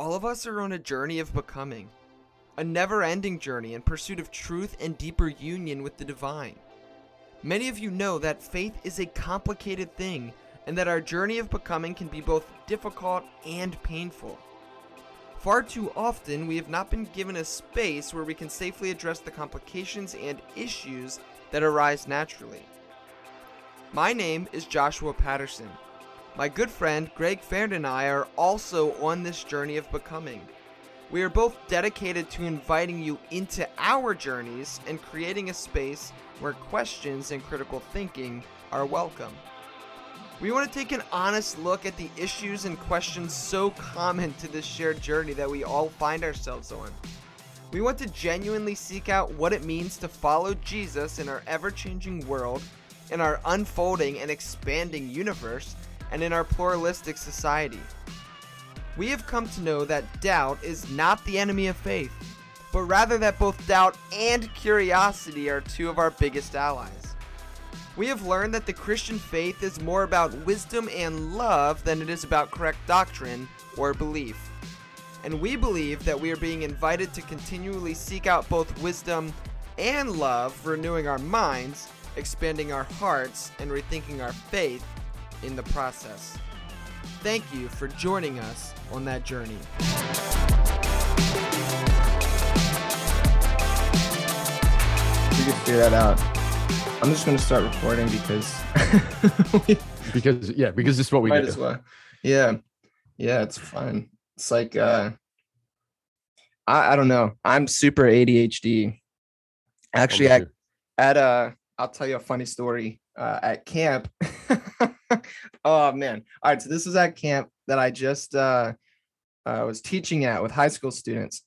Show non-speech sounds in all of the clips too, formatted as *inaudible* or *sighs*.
All of us are on a journey of becoming, a never ending journey in pursuit of truth and deeper union with the divine. Many of you know that faith is a complicated thing and that our journey of becoming can be both difficult and painful. Far too often, we have not been given a space where we can safely address the complications and issues that arise naturally. My name is Joshua Patterson. My good friend Greg Farrand and I are also on this journey of becoming. We are both dedicated to inviting you into our journeys and creating a space where questions and critical thinking are welcome. We want to take an honest look at the issues and questions so common to this shared journey that we all find ourselves on. We want to genuinely seek out what it means to follow Jesus in our ever changing world, in our unfolding and expanding universe, and in our pluralistic society. We have come to know that doubt is not the enemy of faith, but rather that both doubt and curiosity are two of our biggest allies. We have learned that the Christian faith is more about wisdom and love than it is about correct doctrine or belief. And we believe that we are being invited to continually seek out both wisdom and love, renewing our minds, expanding our hearts, and rethinking our faith in the process. Thank you for joining us on that journey. We can figure that out. I'm just gonna start recording because *laughs* because yeah, because this is what we might do. as well. Yeah, yeah, it's fun. It's like uh, I I don't know. I'm super ADHD. Actually, I'm at, sure. at uh, I'll tell you a funny story. Uh, at camp. *laughs* *laughs* oh man! All right, so this is at camp that I just uh, uh was teaching at with high school students,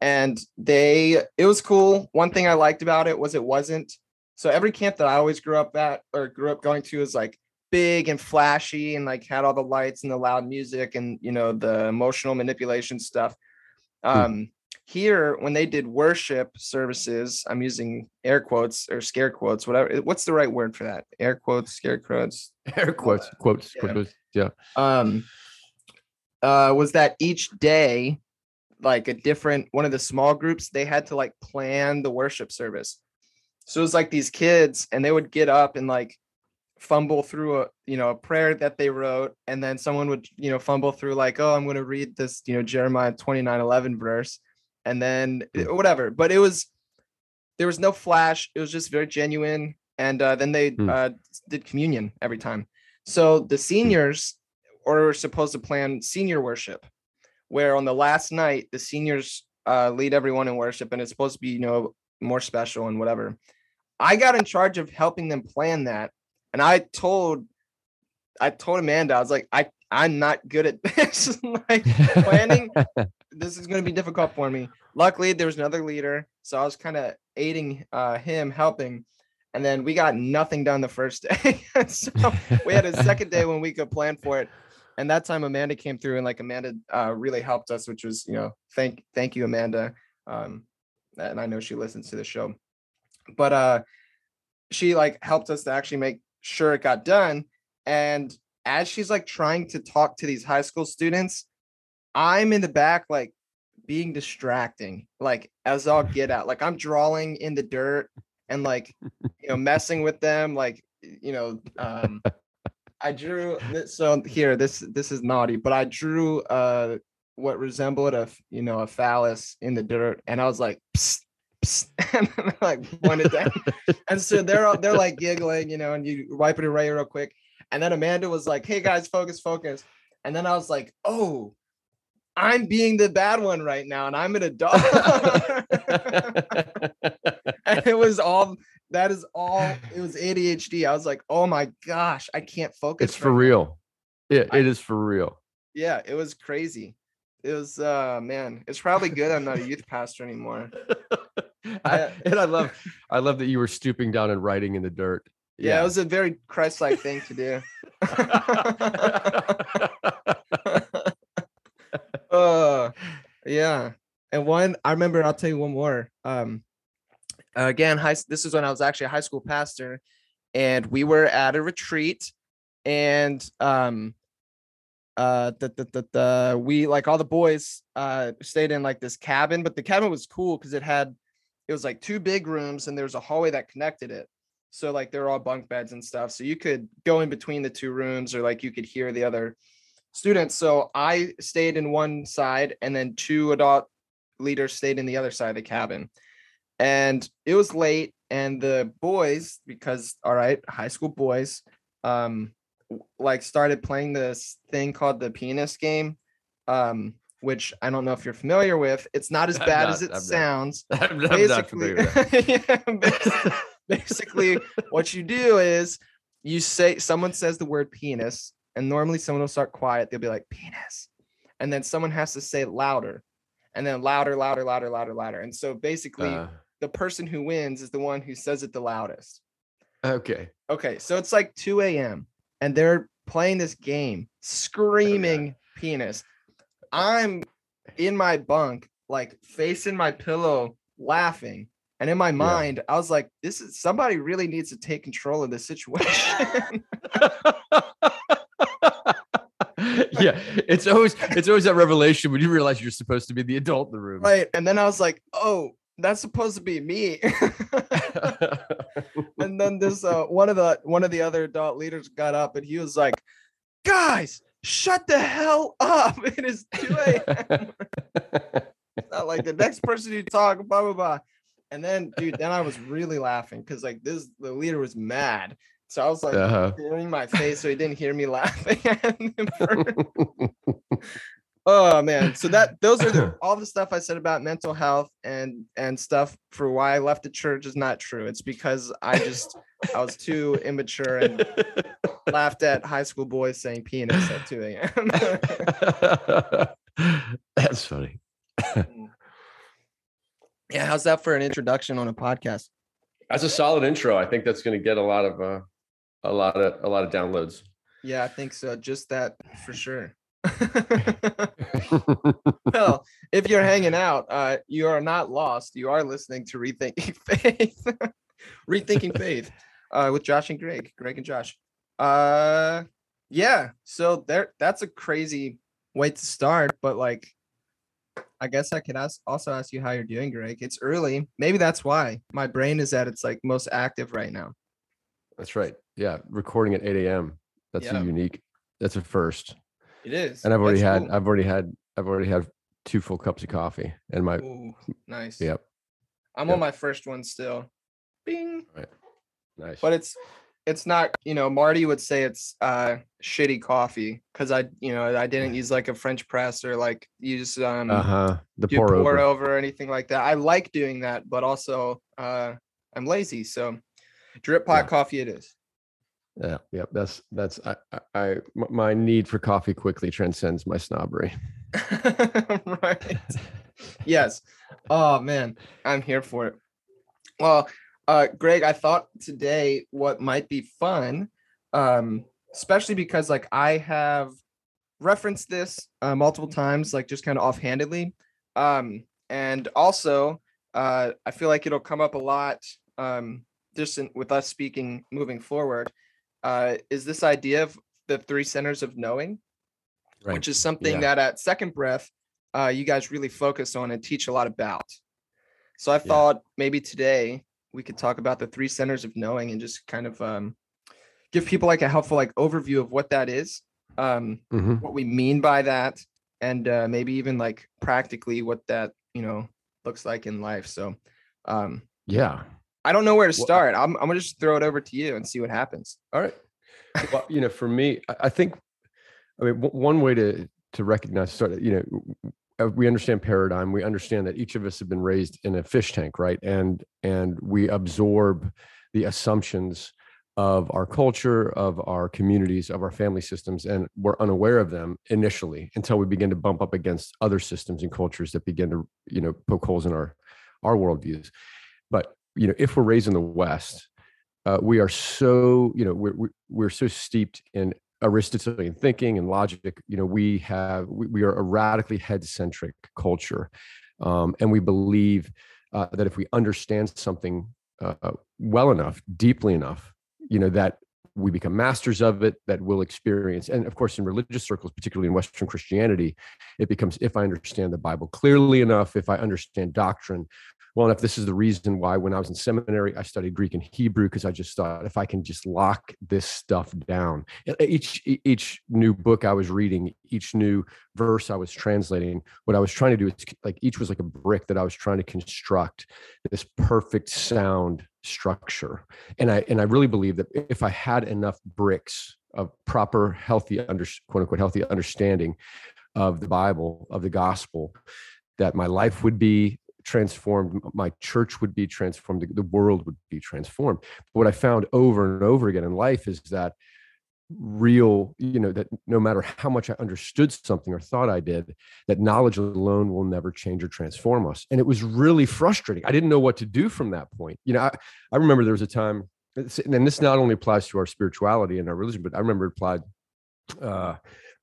and they it was cool. One thing I liked about it was it wasn't so every camp that I always grew up at or grew up going to is like big and flashy and like had all the lights and the loud music and you know the emotional manipulation stuff. Um here when they did worship services, I'm using air quotes or scare quotes, whatever. What's the right word for that? Air quotes, scare quotes. *laughs* air quotes, quotes, Yeah. quotes. Yeah. Um uh was that each day like a different one of the small groups they had to like plan the worship service so it was like these kids and they would get up and like fumble through a you know a prayer that they wrote and then someone would you know fumble through like oh i'm going to read this you know jeremiah 29 11 verse and then Hmm. whatever but it was there was no flash it was just very genuine and uh, then they Hmm. uh, did communion every time so the seniors or supposed to plan senior worship where on the last night the seniors uh, lead everyone in worship and it's supposed to be you know more special and whatever i got in charge of helping them plan that and i told i told amanda i was like i i'm not good at *laughs* this like *laughs* planning *laughs* this is going to be difficult for me. Luckily there was another leader so i was kind of aiding uh, him helping and then we got nothing done the first *laughs* day. So we had a second day when we could plan for it and that time amanda came through and like amanda uh, really helped us which was you know thank thank you amanda um and i know she listens to the show. But uh she like helped us to actually make sure it got done and as she's like trying to talk to these high school students i'm in the back like being distracting like as i'll get out like i'm drawing in the dirt and like you know messing with them like you know um I drew this, so here this this is naughty, but I drew uh what resembled a you know a phallus in the dirt, and I was like, psst, psst, *laughs* and like pointed down, and so they're they're like giggling, you know, and you wipe it away real quick, and then Amanda was like, "Hey guys, focus, focus," and then I was like, "Oh, I'm being the bad one right now, and I'm an adult," *laughs* and it was all that is all it was ADHD. I was like, "Oh my gosh, I can't focus." it's for right now." real. Yeah, I- it is for real. yeah it was crazy it was uh man it's probably good i'm not a youth pastor anymore *laughs* I, and I love, I love that you were stooping down and writing in the dirt. yeah, it was a very christ-like thing to do *laughs* yeah. And one i remember i'll tell you one more um again high this is when i was actually a high school pastor and we were at a retreat and um uh the, the, the, the we like all the boys uh stayed in like this cabin but the cabin was cool because it had it was like two big rooms and there was a hallway that connected it. So like they're all bunk beds and stuff so you could go in between the two rooms or like you could hear the other students. So i stayed in one side and then two adult leaders stayed in the other side of the cabin. And it was late and the boys because all right high school boys um like started playing this thing called the pianist game um which i don't know if you're familiar with. It's not as bad not, as it I'm not. sounds. I'm, *laughs* I'm not familiar. *laughs* Yeah, basi- *laughs* basically what you do is you say someone says the word penis and normally someone will start quiet they'll be like penis and then someone has to say louder and then louder louder louder louder louder and so basically Uh, the person who wins is the one who says it the loudest. Okay. okay so it's like 2 a.m and they're playing this game screaming penis. I'm in my bunk like facing my pillow laughing and in my mind i was like this is somebody really needs to take control of this situation *laughs* *laughs* *laughs* yeah, it's always it's always that revelation when you realize you're supposed to be the adult in the room. right and then i was like oh that's supposed to be me. *laughs* And then this uh one of the one of the other adult leaders got up and he was like guys shut the hell up. *laughs* It is 2 a.m not like the next person you talk blah blah blah. And then dude then i was really laughing because like this the leader was mad so i was like uh-huh. doing my face so he didn't hear me laughing *laughs* at him *laughs* oh man so that those are the, *laughs* all the stuff i said about mental health and and stuff for why i left the church is not true it's because i just i was too immature and laughed at high school boys saying penis at 2 a.m That's funny. yeah how's that for an introduction on a podcast That's a solid intro. I think that's going to get a lot of uh, a lot of a lot of downloads. yeah i think so just that for sure. *laughs* *laughs* Well if you're hanging out uh you are not lost you are listening to rethinking *laughs* faith rethinking faith uh with josh and greg greg and josh. Uh yeah so there that's a crazy way to start but like i guess i could ask also ask you how you're doing greg. It's early maybe that's why. My brain is at its like most active right now That's right. Yeah, recording at 8 a.m. That's Yeah. a unique. That's a first. it is And I've already That's had. cool. I've already had. I've already had two full cups of coffee, and my. Ooh, nice Yep. i'm Yep. on my first one still bing Nice. but it's it's not you know marty would say it's uh shitty coffee because i you know i didn't *laughs* use like a french press or like use um uh huh. The pour, pour, over. over. or anything like that i like doing that but also uh i'm lazy so drip pot Yeah. coffee it is Yeah. Yep. That's that's I, I my need for coffee quickly transcends my snobbery. *laughs* right *laughs* yes oh man i'm here for it well uh greg i thought today what might be fun um especially because like i have referenced this uh, multiple times like just kind of offhandedly um and also uh i feel like it'll come up a lot um just in, with us speaking moving forward uh is this idea of the three centers of knowing Right. which is something Yeah. that at second breath uh, you guys really focus on and teach a lot about so i Yeah. thought maybe today we could talk about the three centers of knowing and just kind of um, give people like a helpful like overview of what that is um, Mhm. what we mean by that and uh, maybe even like practically what that you know looks like in life so um, Yeah. I don't know where to Well, start I'm, I'm gonna just throw it over to you and see what happens All right. Well, you know, for me, I- think, I mean, one way to to recognize, sort of, you know, uh, we understand paradigm. We understand that each of us have been raised in a fish tank, right? And and we absorb the assumptions of our culture, of our communities, of our family systems, and we're unaware of them initially until we begin to bump up against other systems and cultures that begin to, you know, poke holes in our our worldviews. But you know, if we're raised in the West, uh, we are so you know we're we're- so steeped in Aristotelian thinking and logic. You know, we have we, we are a radically head centric culture, um, and we believe uh, that if we understand something uh, well enough, deeply enough, you know that we become masters of it that we'll experience and of course in religious circles particularly in western christianity it becomes if i understand the bible clearly enough if i understand doctrine well enough this is the reason why when i was in seminary i studied greek and hebrew because i just thought if i can just lock this stuff down each each new book i was reading each new verse i was translating what i was trying to do is like each was like a brick that i was trying to construct this perfect sound structure. And i and i really believe that if i had enough bricks of proper healthy under quote unquote healthy understanding of the bible of the gospel that my life would be transformed my church would be transformed the world would be transformed. But what i found over and over again in life is that real you know that no matter how much i understood something or thought i did that knowledge alone will never change or transform us. And it was really frustrating. I didn't know what to do from that point. You know i, I remember there was a time and this not only applies to our spirituality and our religion but i remember it applied uh,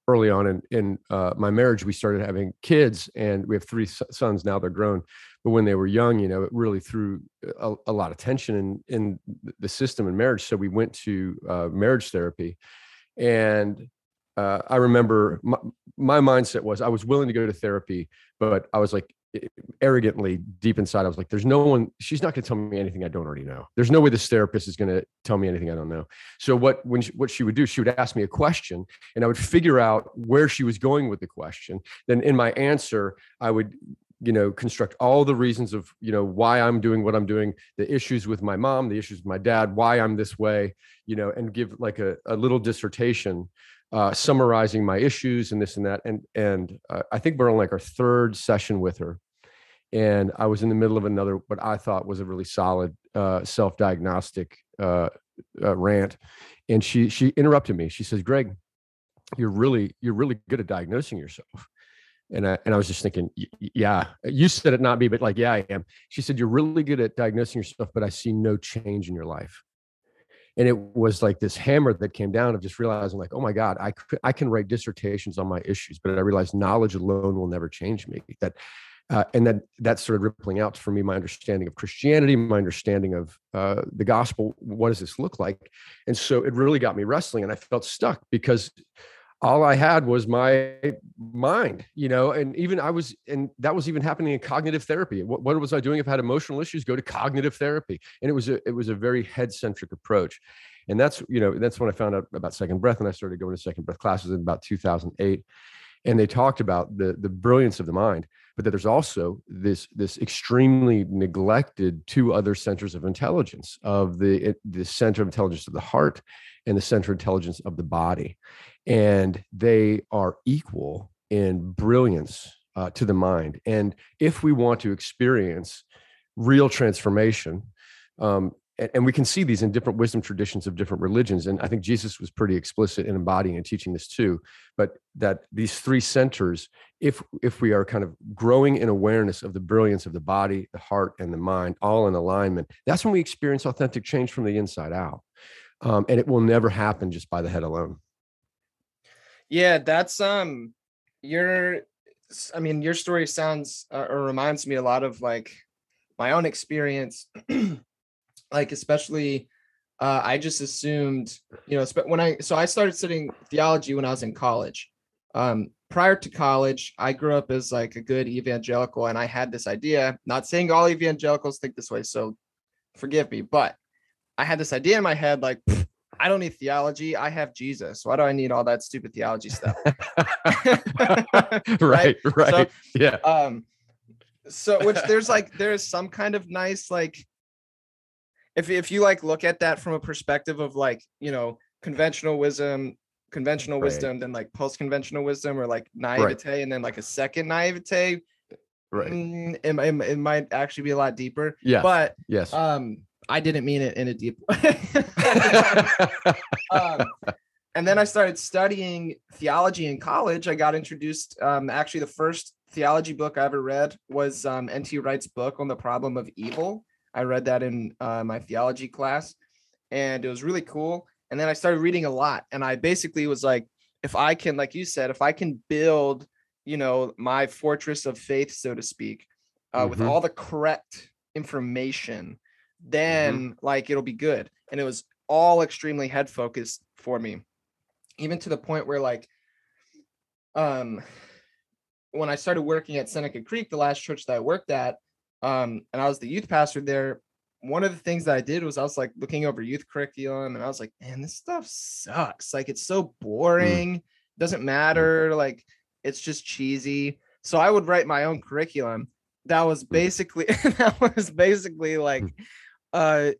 early on in, in uh, my marriage we started having kids and we have three sons now they're grown. But when they were young you know it really threw a, a lot of tension in in the system in marriage. So we went to uh, marriage therapy and uh, i remember my, my mindset was i was willing to go to therapy but i was like arrogantly deep inside, I was like, there's no one, she's not going to tell me anything I don't already know. There's no way this therapist is going to tell me anything I don't know. So what, when she, what she would do, she would ask me a question and I would figure out where she was going with the question. Then in my answer, I would, you know, construct all the reasons of, you know, why I'm doing what I'm doing, the issues with my mom, the issues with my dad, why I'm this way, you know, and give like a, a little dissertation uh, summarizing my issues and this and that. And and uh, I think we're on like our third session with her, and I was in the middle of another what I thought was a really solid uh, self diagnostic uh, uh, rant, and she she interrupted me. She says, "Greg, you're really you're really good at diagnosing yourself." And I, and I was just thinking, yeah, you said it, not me, but like, yeah, I am. She said, You're really good at diagnosing yourself, but I see no change in your life. And it was like this hammer that came down of just realizing like oh my god i i can write dissertations on my issues but i realized knowledge alone will never change me. That uh, and then that started rippling out for me my understanding of christianity my understanding of uh, the gospel what does this look like? And so it really got me wrestling and i felt stuck because all I had was my mind, you know, and even I was, and that was even happening in cognitive therapy. What, what was I doing if I had emotional issues? Go to cognitive therapy, and it was a it was a very head centric approach, and that's you know that's when I found out about second breath, and I started going to second breath classes in about 2008, and they talked about the the brilliance of the mind, but that there's also this this extremely neglected two other centers of intelligence of the eh, the center of intelligence of the heart and the center intelligence of the body and they are equal in brilliance uh, to the mind. And if we want to experience real transformation, um, and, and, we can see these in different wisdom traditions of different religions, and I think Jesus was pretty explicit in embodying and teaching this too. But that these three centers, if if we are kind of growing in awareness of the brilliance of the body, the heart, and the mind, all in alignment, that's when we experience authentic change from the inside out. Um, and it will never happen just by the head alone. Yeah, that's um your I mean your story sounds uh, or reminds me a lot of like my own experience *clears throat* like especially uh, I just assumed, you know, when I so I started studying theology when I was in college. Um, prior to college, I grew up as like a good evangelical, and I had this idea. Not saying all evangelicals think this way, so forgive me, but I had this idea in my head, like I don't need theology. I have Jesus. Why do I need all that stupid theology stuff? *laughs* *laughs* right, right. So, yeah. Um, so which there's *laughs* like there's some kind of nice like if if you like look at that from a perspective of like, you know, conventional wisdom, conventional right. wisdom, then like post-conventional wisdom or like naivete right. and then like a second naivete. Right. Mm, it, it, it might actually be a lot deeper. Yeah. But yes. Um I didn't mean it in a deep way. *laughs* um, and then I started studying theology in college. I got introduced. Um, actually, the first theology book I ever read was um, N.T. Wright's book on the problem of evil. I read that in uh, my theology class, and it was really cool. And then I started reading a lot, and I basically was like, if I can, like you said, if I can build, you know, my fortress of faith, so to speak, uh, mm-hmm. with all the correct information. Then mm-hmm. like it'll be good. And it was all extremely head focused for me, even to the point where like, um, when I started working at Seneca Creek, the last church that I worked at, um, and I was the youth pastor there. One of the things that I did was I was like looking over youth curriculum, and I was like, man, this stuff sucks. Like it's so boring. Mm. Doesn't matter. Like it's just cheesy. So I would write my own curriculum. That was mm. basically *laughs* that was basically like mm. Uh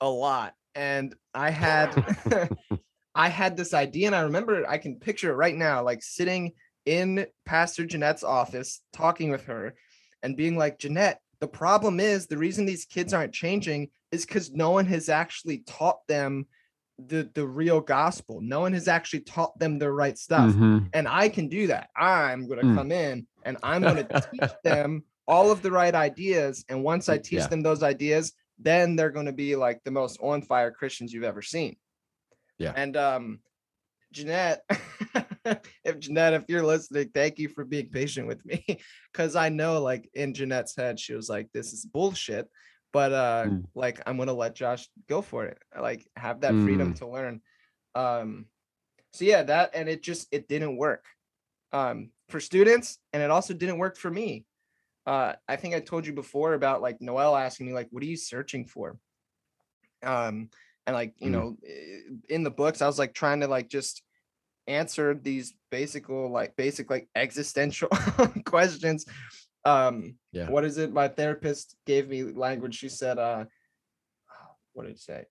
a lot. And I had *laughs* *laughs* I had this idea, and I remember I can picture it right now, like sitting in Pastor Jeanette's office, talking with her, and being like, Jeanette, the problem is the reason these kids aren't changing is because no one has actually taught them the the real gospel. No one has actually taught them the right stuff. Mm-hmm. And I can do that. I'm going to mm. come in and I'm going *laughs* to teach them all of the right ideas. And once I teach yeah. them those ideas, then they're going to be like the most on fire Christians you've ever seen. Yeah. And um Jeanette, *laughs* if Jeanette, if you're listening, thank you for being patient with me. *laughs* Cause I know like in Jeanette's head, she was like, this is bullshit. But uh mm. like I'm gonna let Josh go for it. like have that freedom mm. to learn. Um so yeah, that and it just it didn't work um for students, and it also didn't work for me. Uh I think I told you before about like Noel asking me, like, what are you searching for? Um and like you mm. know in the books i was like trying to like just answer these basic like basic like *laughs* existential *laughs* questions um yeah what is it my therapist gave me language she said uh *sighs* what did you say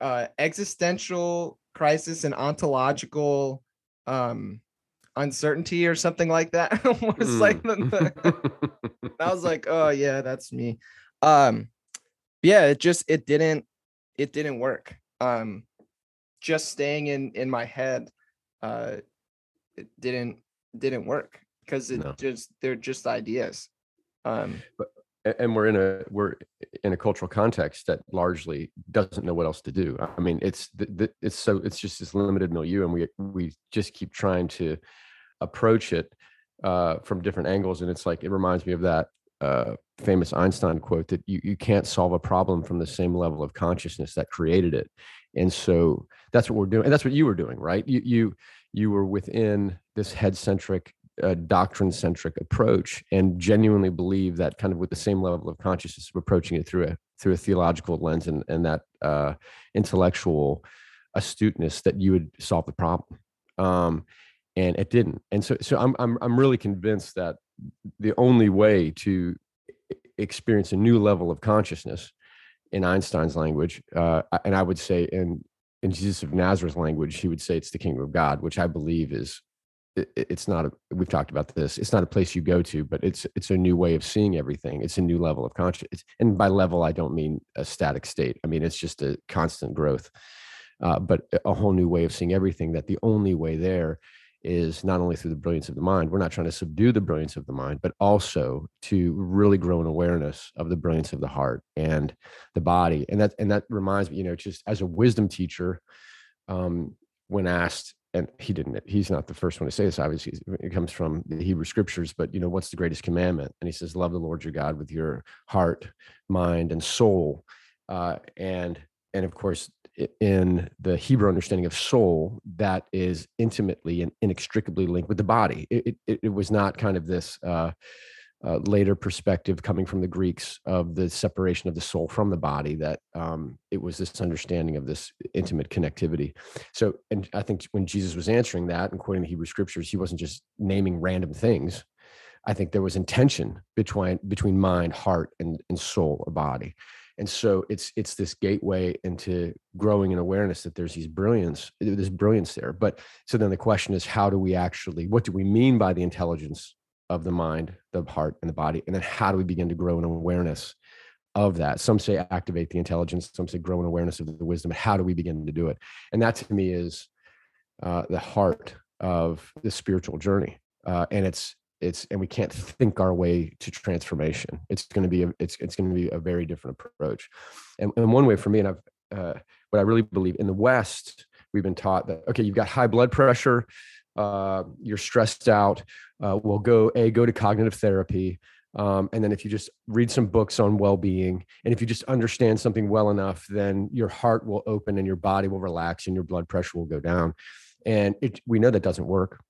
uh existential crisis and ontological um uncertainty or something like that *laughs* was mm. like the, *laughs* the, i was like oh yeah that's me. Um yeah it just it didn't it didn't work. Um just staying in in my head uh it didn't didn't work because it no. just they're just ideas. Um but and we're in a we're in a cultural context that largely doesn't know what else to do. I mean it's the, the, it's so it's just this limited milieu and we we just keep trying to approach it uh from different angles and it's like it reminds me of that uh famous Einstein quote that you, you can't solve a problem from the same level of consciousness that created it. And so that's what we're doing. And that's what you were doing, right? You you you were within this head centric, uh, doctrine centric approach, and genuinely believe that kind of with the same level of consciousness, of approaching it through a through a theological lens and and that uh, intellectual astuteness that you would solve the problem. Um, and it didn't. And so so I'm I'm I'm really convinced that the only way to experience a new level of consciousness in Einstein's language, uh, and I would say in in Jesus of Nazareth's language, he would say it's the kingdom of God, which I believe is it, it's not a, we've talked about this it's not a place you go to but it's it's a new way of seeing everything it's a new level of consciousness and by level i don't mean a static state i mean it's just a constant growth uh, but a whole new way of seeing everything that the only way there is not only through the brilliance of the mind, we're not trying to subdue the brilliance of the mind, but also to really grow an awareness of the brilliance of the heart and the body. And that and that reminds me, you know, just as a wisdom teacher, um, when asked, and he didn't, he's not the first one to say this, obviously, it comes from the Hebrew scriptures, but you know, what's the greatest commandment? And he says, Love the Lord your God with your heart, mind, and soul. Uh, and and of course in the Hebrew understanding of soul that is intimately and inextricably linked with the body. It, it, it was not kind of this uh, uh, later perspective coming from the Greeks of the separation of the soul from the body, that um, it was this understanding of this intimate connectivity. So, and I think when Jesus was answering that and quoting the Hebrew scriptures, he wasn't just naming random things. I think there was intention between between mind, heart, and, and soul or body and so it's it's this gateway into growing an awareness that there's these brilliance this brilliance there. But so then the question is how do we actually what do we mean by the intelligence of the mind the heart and the body? And then how do we begin to grow an awareness of that? Some say activate the intelligence some say grow an awareness of the wisdom. How do we begin to do it? And that to me is uh, the heart of the spiritual journey. Uh, and it's it's and we can't think our way to transformation it's going to be a, it's it's going to be a very different approach and, and one way for me and i've uh, what i really believe in the west we've been taught that okay you've got high blood pressure uh, you're stressed out uh, we'll go a go to cognitive therapy Um, and then if you just read some books on well-being, and if you just understand something well enough, then your heart will open and your body will relax and your blood pressure will go down. And it, we know that doesn't work.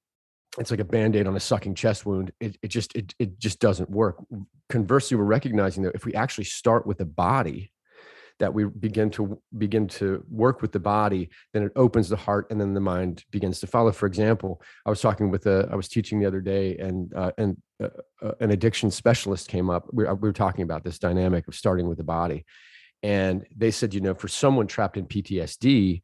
It's like a band-aid on a sucking chest wound. It, it just it, it just doesn't work. Conversely, we're recognizing that if we actually start with the body, that we begin to begin to work with the body then it opens the heart and then the mind begins to follow for example i was talking with a i was teaching the other day and uh, and uh, uh, an addiction specialist came up we, uh, we were talking about this dynamic of starting with the body and they said you know for someone trapped in ptsd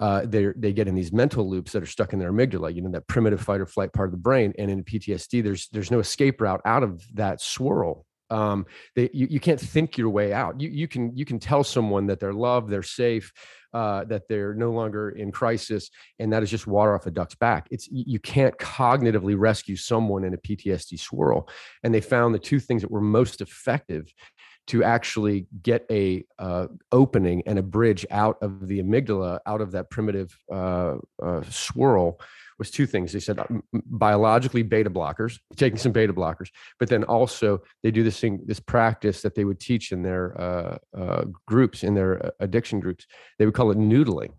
uh, they they get in these mental loops that are stuck in their amygdala, you know, that primitive fight or flight part of the brain. And in PTSD, there's there's no escape route out of that swirl. Um, they, you, you can't think your way out. You, you can you can tell someone that they're loved they're safe uh, that they're no longer in crisis and that is just water off a duck's back. It's you can't cognitively rescue someone in a ptsd swirl. And they found the two things that were most effective to actually get a uh, opening and a bridge out of the amygdala out of that primitive uh, uh swirl was two things. They said biologically beta blockers, taking some beta blockers, but then also they do this thing, this practice that they would teach in their uh, uh, groups, in their uh, addiction groups. They would call it noodling,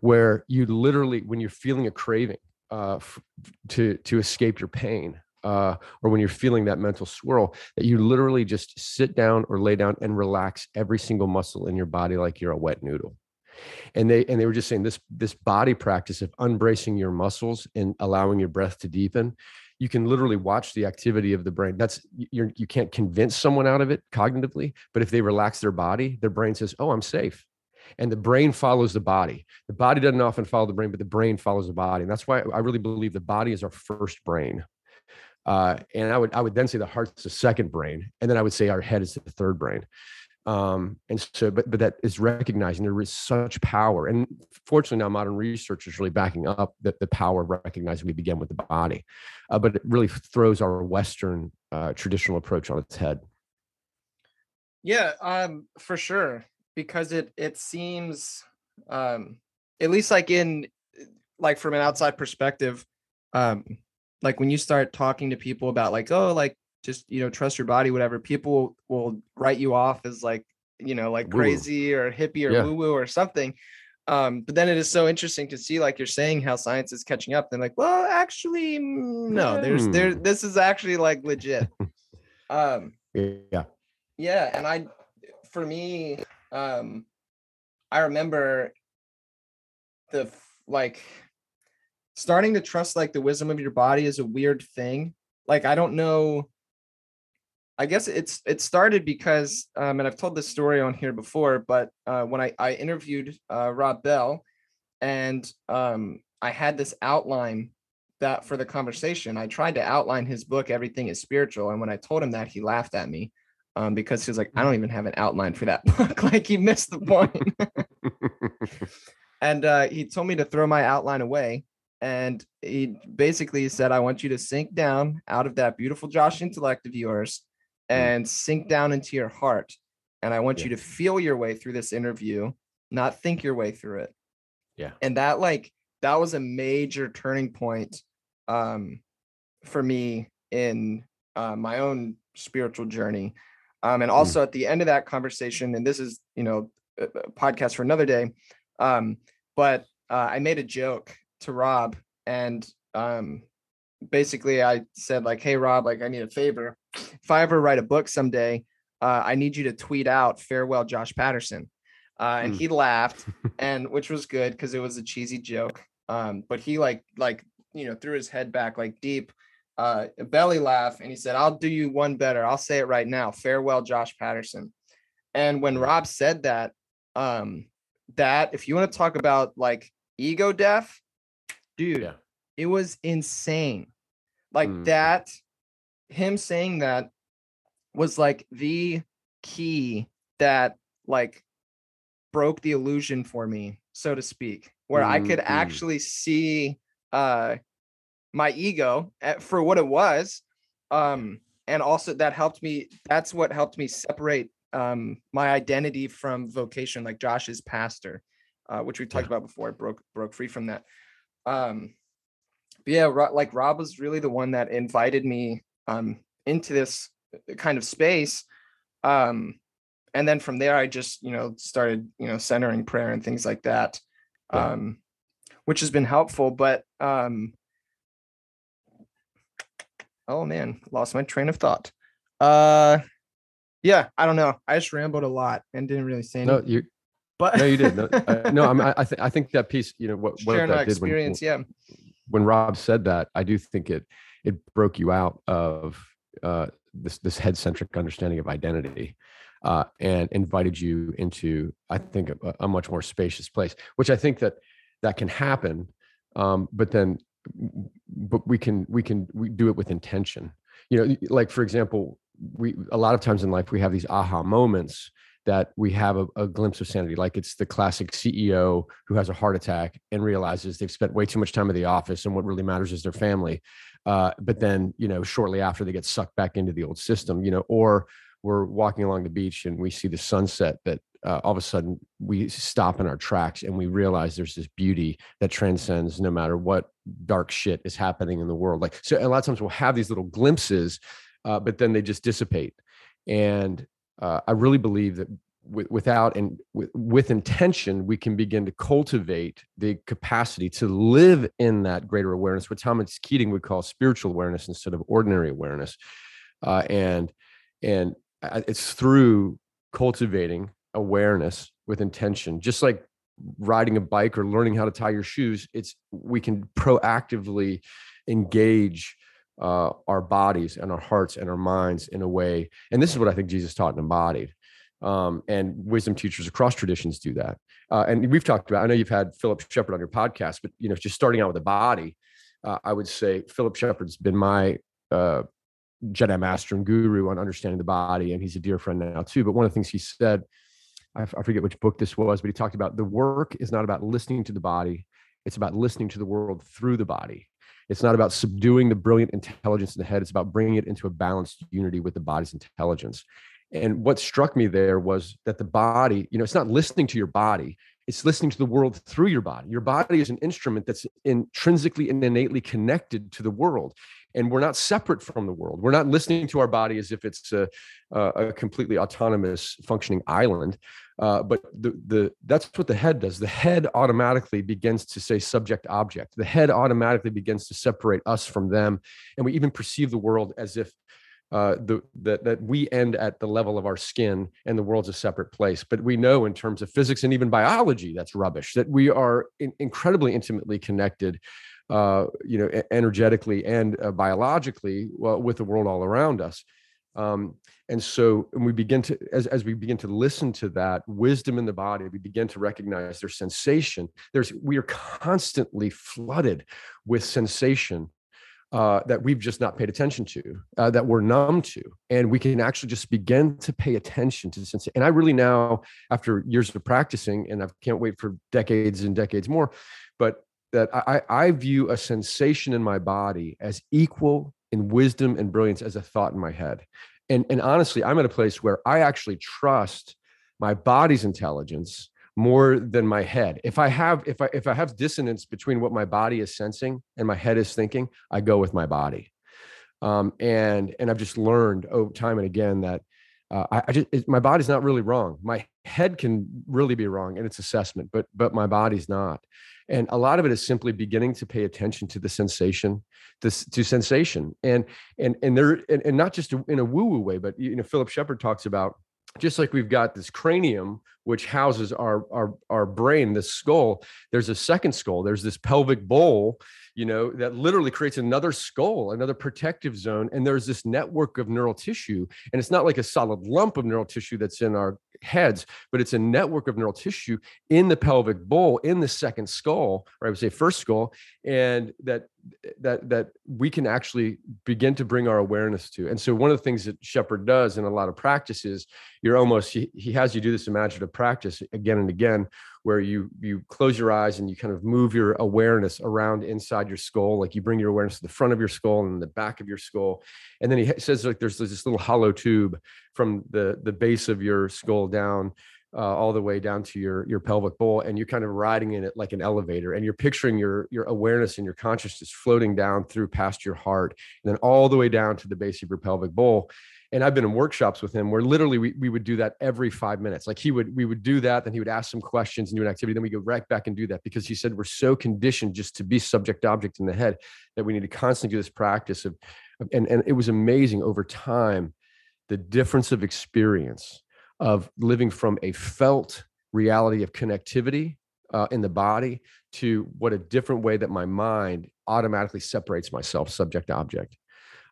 where you literally, when you're feeling a craving uh, f- to to escape your pain, uh, or when you're feeling that mental swirl, that you literally just sit down or lay down and relax every single muscle in your body like you're a wet noodle. And they and they were just saying this this body practice of unbracing your muscles and allowing your breath to deepen you can literally watch the activity of the brain. That's you're you can't convince someone out of it cognitively but if they relax their body their brain says oh i'm safe. And the brain follows the body. The body doesn't often follow the brain but the brain follows the body. And that's why i really believe the body is our first brain uh, and i would i would then say the heart's the second brain and then i would say our head is the third brain. Um, and so but but that is recognizing there is such power and fortunately now modern research is really backing up that the power of recognizing we begin with the body. Uh, but it really throws our western uh, traditional approach on its head. Yeah um for sure because it it seems um at least like in like from an outside perspective um like when you start talking to people about like oh like just you know trust your body whatever people will write you off as like you know like crazy or hippie or yeah. woo woo or something um but then it is so interesting to see like you're saying how science is catching up then like well actually mm, no there's there hmm. this is actually like legit *laughs* um yeah yeah and i for me um i remember the like starting to trust like the wisdom of your body is a weird thing like i don't know I guess it's it started because, um, and I've told this story on here before, but uh, when I, I interviewed uh, Rob Bell, and um, I had this outline that for the conversation, I tried to outline his book, Everything is Spiritual, and when I told him that, he laughed at me um, because he was like, "I don't even have an outline for that *laughs* book. like he missed the point." *laughs* and uh, he told me to throw my outline away and he basically said, I want you to sink down out of that beautiful Josh intellect of yours Mm. and sink down into your heart. And I want yeah. you to feel your way through this interview, not think your way through it. Yeah. And that like that was a major turning point um for me in uh, my own spiritual journey. Um, and mm. also mm. at the end of that conversation, and this is, you know, a podcast for another day. Um, but uh, I made a joke to Rob and um, basically I said like, "Hey Rob, like I need a favor. If I ever write a book someday, uh, I need you to tweet out farewell Josh Patterson." Uh, and mm. he laughed, *laughs* and which was good because it was a cheesy joke. Um, but he like like you know threw his head back like deep, uh, belly laugh, and he said, "I'll do you one better. I'll say it right now. Farewell Josh Patterson." And when Rob said that, um, that if you want to talk about like ego death, dude, yeah. It was insane. Like mm. that, him saying that was like the key that like broke the illusion for me, so to speak, where mm-hmm. I could mm-hmm. actually see uh my ego at, for what it was. Um and also that helped me that's what helped me separate um my identity from vocation like Josh's pastor uh which we talked yeah. about before I broke broke free from that um but yeah, like Rob was really the one that invited me um into this kind of space. Um and then from there i just you know started you know centering prayer and things like that Yeah. um which has been helpful but um oh man lost my train of thought. Uh yeah i don't know. I just rambled a lot and didn't really say No, anything. you but no, you did. No, I, *laughs* no I'm, I, I, th- I think that piece, you know, what, what sharing that did when, experience yeah when Rob said that, I do think it it broke you out of uh, this this head centric understanding of identity, uh, and invited you into, I think, a, a much more spacious place. Which I think that that can happen, um, but then, but we can we can we do it with intention. You know, like for example, we a lot of times in life we have these aha moments that we have a, a, glimpse of sanity. Like it's the classic CEO who has a heart attack and realizes they've spent way too much time at the office and what really matters is their family. Uh, but then, you know, shortly after they get sucked back into the old system, you know, or we're walking along the beach and we see the sunset that uh, all of a sudden we stop in our tracks and we realize there's this beauty that transcends no matter what dark shit is happening in the world. Like, so a lot of times we'll have these little glimpses, uh, but then they just dissipate. And uh, I really believe that w- without and w- with intention, we can begin to cultivate the capacity to live in that greater awareness, what Thomas Keating would call spiritual awareness instead of ordinary awareness. Uh, and and it's through cultivating awareness with intention, just like riding a bike or learning how to tie your shoes. It's we can proactively engage uh, our bodies and our hearts and our minds in a way. And this is what I think Jesus taught and embodied. Um, and wisdom teachers across traditions do that. Uh, and we've talked about. I know you've had Philip Shepherd on your podcast, but you know, just starting out with the body, uh, I would say Philip Shepherd's been my uh, Jedi master and guru on understanding the body, and he's a dear friend now too. But one of the things he said, I, I forget which book this was, but he talked about the work is not about listening to the body; it's about listening to the world through the body. It's not about subduing the brilliant intelligence in the head. It's about bringing it into a balanced unity with the body's intelligence. And what struck me there was that the body, you know, it's not listening to your body, it's listening to the world through your body. Your body is an instrument that's intrinsically and innately connected to the world. And we're not separate from the world. We're not listening to our body as if it's a, a completely autonomous functioning island. Uh, but the, the that's what the head does. The head automatically begins to say subject object. The head automatically begins to separate us from them, and we even perceive the world as if uh, the, that that we end at the level of our skin and the world's a separate place. But we know in terms of physics and even biology that's rubbish. That we are in, incredibly intimately connected, uh, you know, energetically and uh, biologically well, with the world all around us. Um, and so and we begin to as, as we begin to listen to that wisdom in the body we begin to recognize their sensation there's we are constantly flooded with sensation uh, that we've just not paid attention to, uh, that we're numb to, and we can actually just begin to pay attention to the sensation. And I really now, after years of practicing, and I can't wait for decades and decades more, but that I, I view a sensation in my body as equal in wisdom and brilliance as a thought in my head. And, and honestly, I'm at a place where I actually trust my body's intelligence more than my head. If I have if I if I have dissonance between what my body is sensing and my head is thinking, I go with my body. Um, and and I've just learned over time and again that uh, I, I, just it, my body's not really wrong. My head can really be wrong in its assessment, but but my body's not. And a lot of it is simply beginning to pay attention to the sensation, this to sensation, and and and there and, and not just in a woo woo way, but you know Philip Shepherd talks about just like we've got this cranium which houses our our our brain this skull there's a second skull. There's this pelvic bowl you know that literally creates another skull another protective zone and there's this network of neural tissue and it's not like a solid lump of neural tissue that's in our heads but it's a network of neural tissue in the pelvic bowl in the second skull or i would say first skull and that that that we can actually begin to bring our awareness to. And so one of the things that shepherd does in a lot of practices you're almost he, he has you do this imaginative practice again and again where you you close your eyes and you kind of move your awareness around inside your skull. Like you bring your awareness to the front of your skull and the back of your skull. And then he says like there's this little hollow tube from the the base of your skull down uh, all the way down to your your pelvic bowl and you're kind of riding in it like an elevator and you're picturing your your awareness and your consciousness floating down through past your heart and then all the way down to the base of your pelvic bowl and I've been in workshops with him where literally we, we would do that every five minutes. Like he would, we would do that, then he would ask some questions and do an activity. Then we go right back and do that because he said we're so conditioned just to be subject object in the head that we need to constantly do this practice of, and, and it was amazing over time, the difference of experience of living from a felt reality of connectivity uh, in the body to what a different way that my mind automatically separates myself subject to object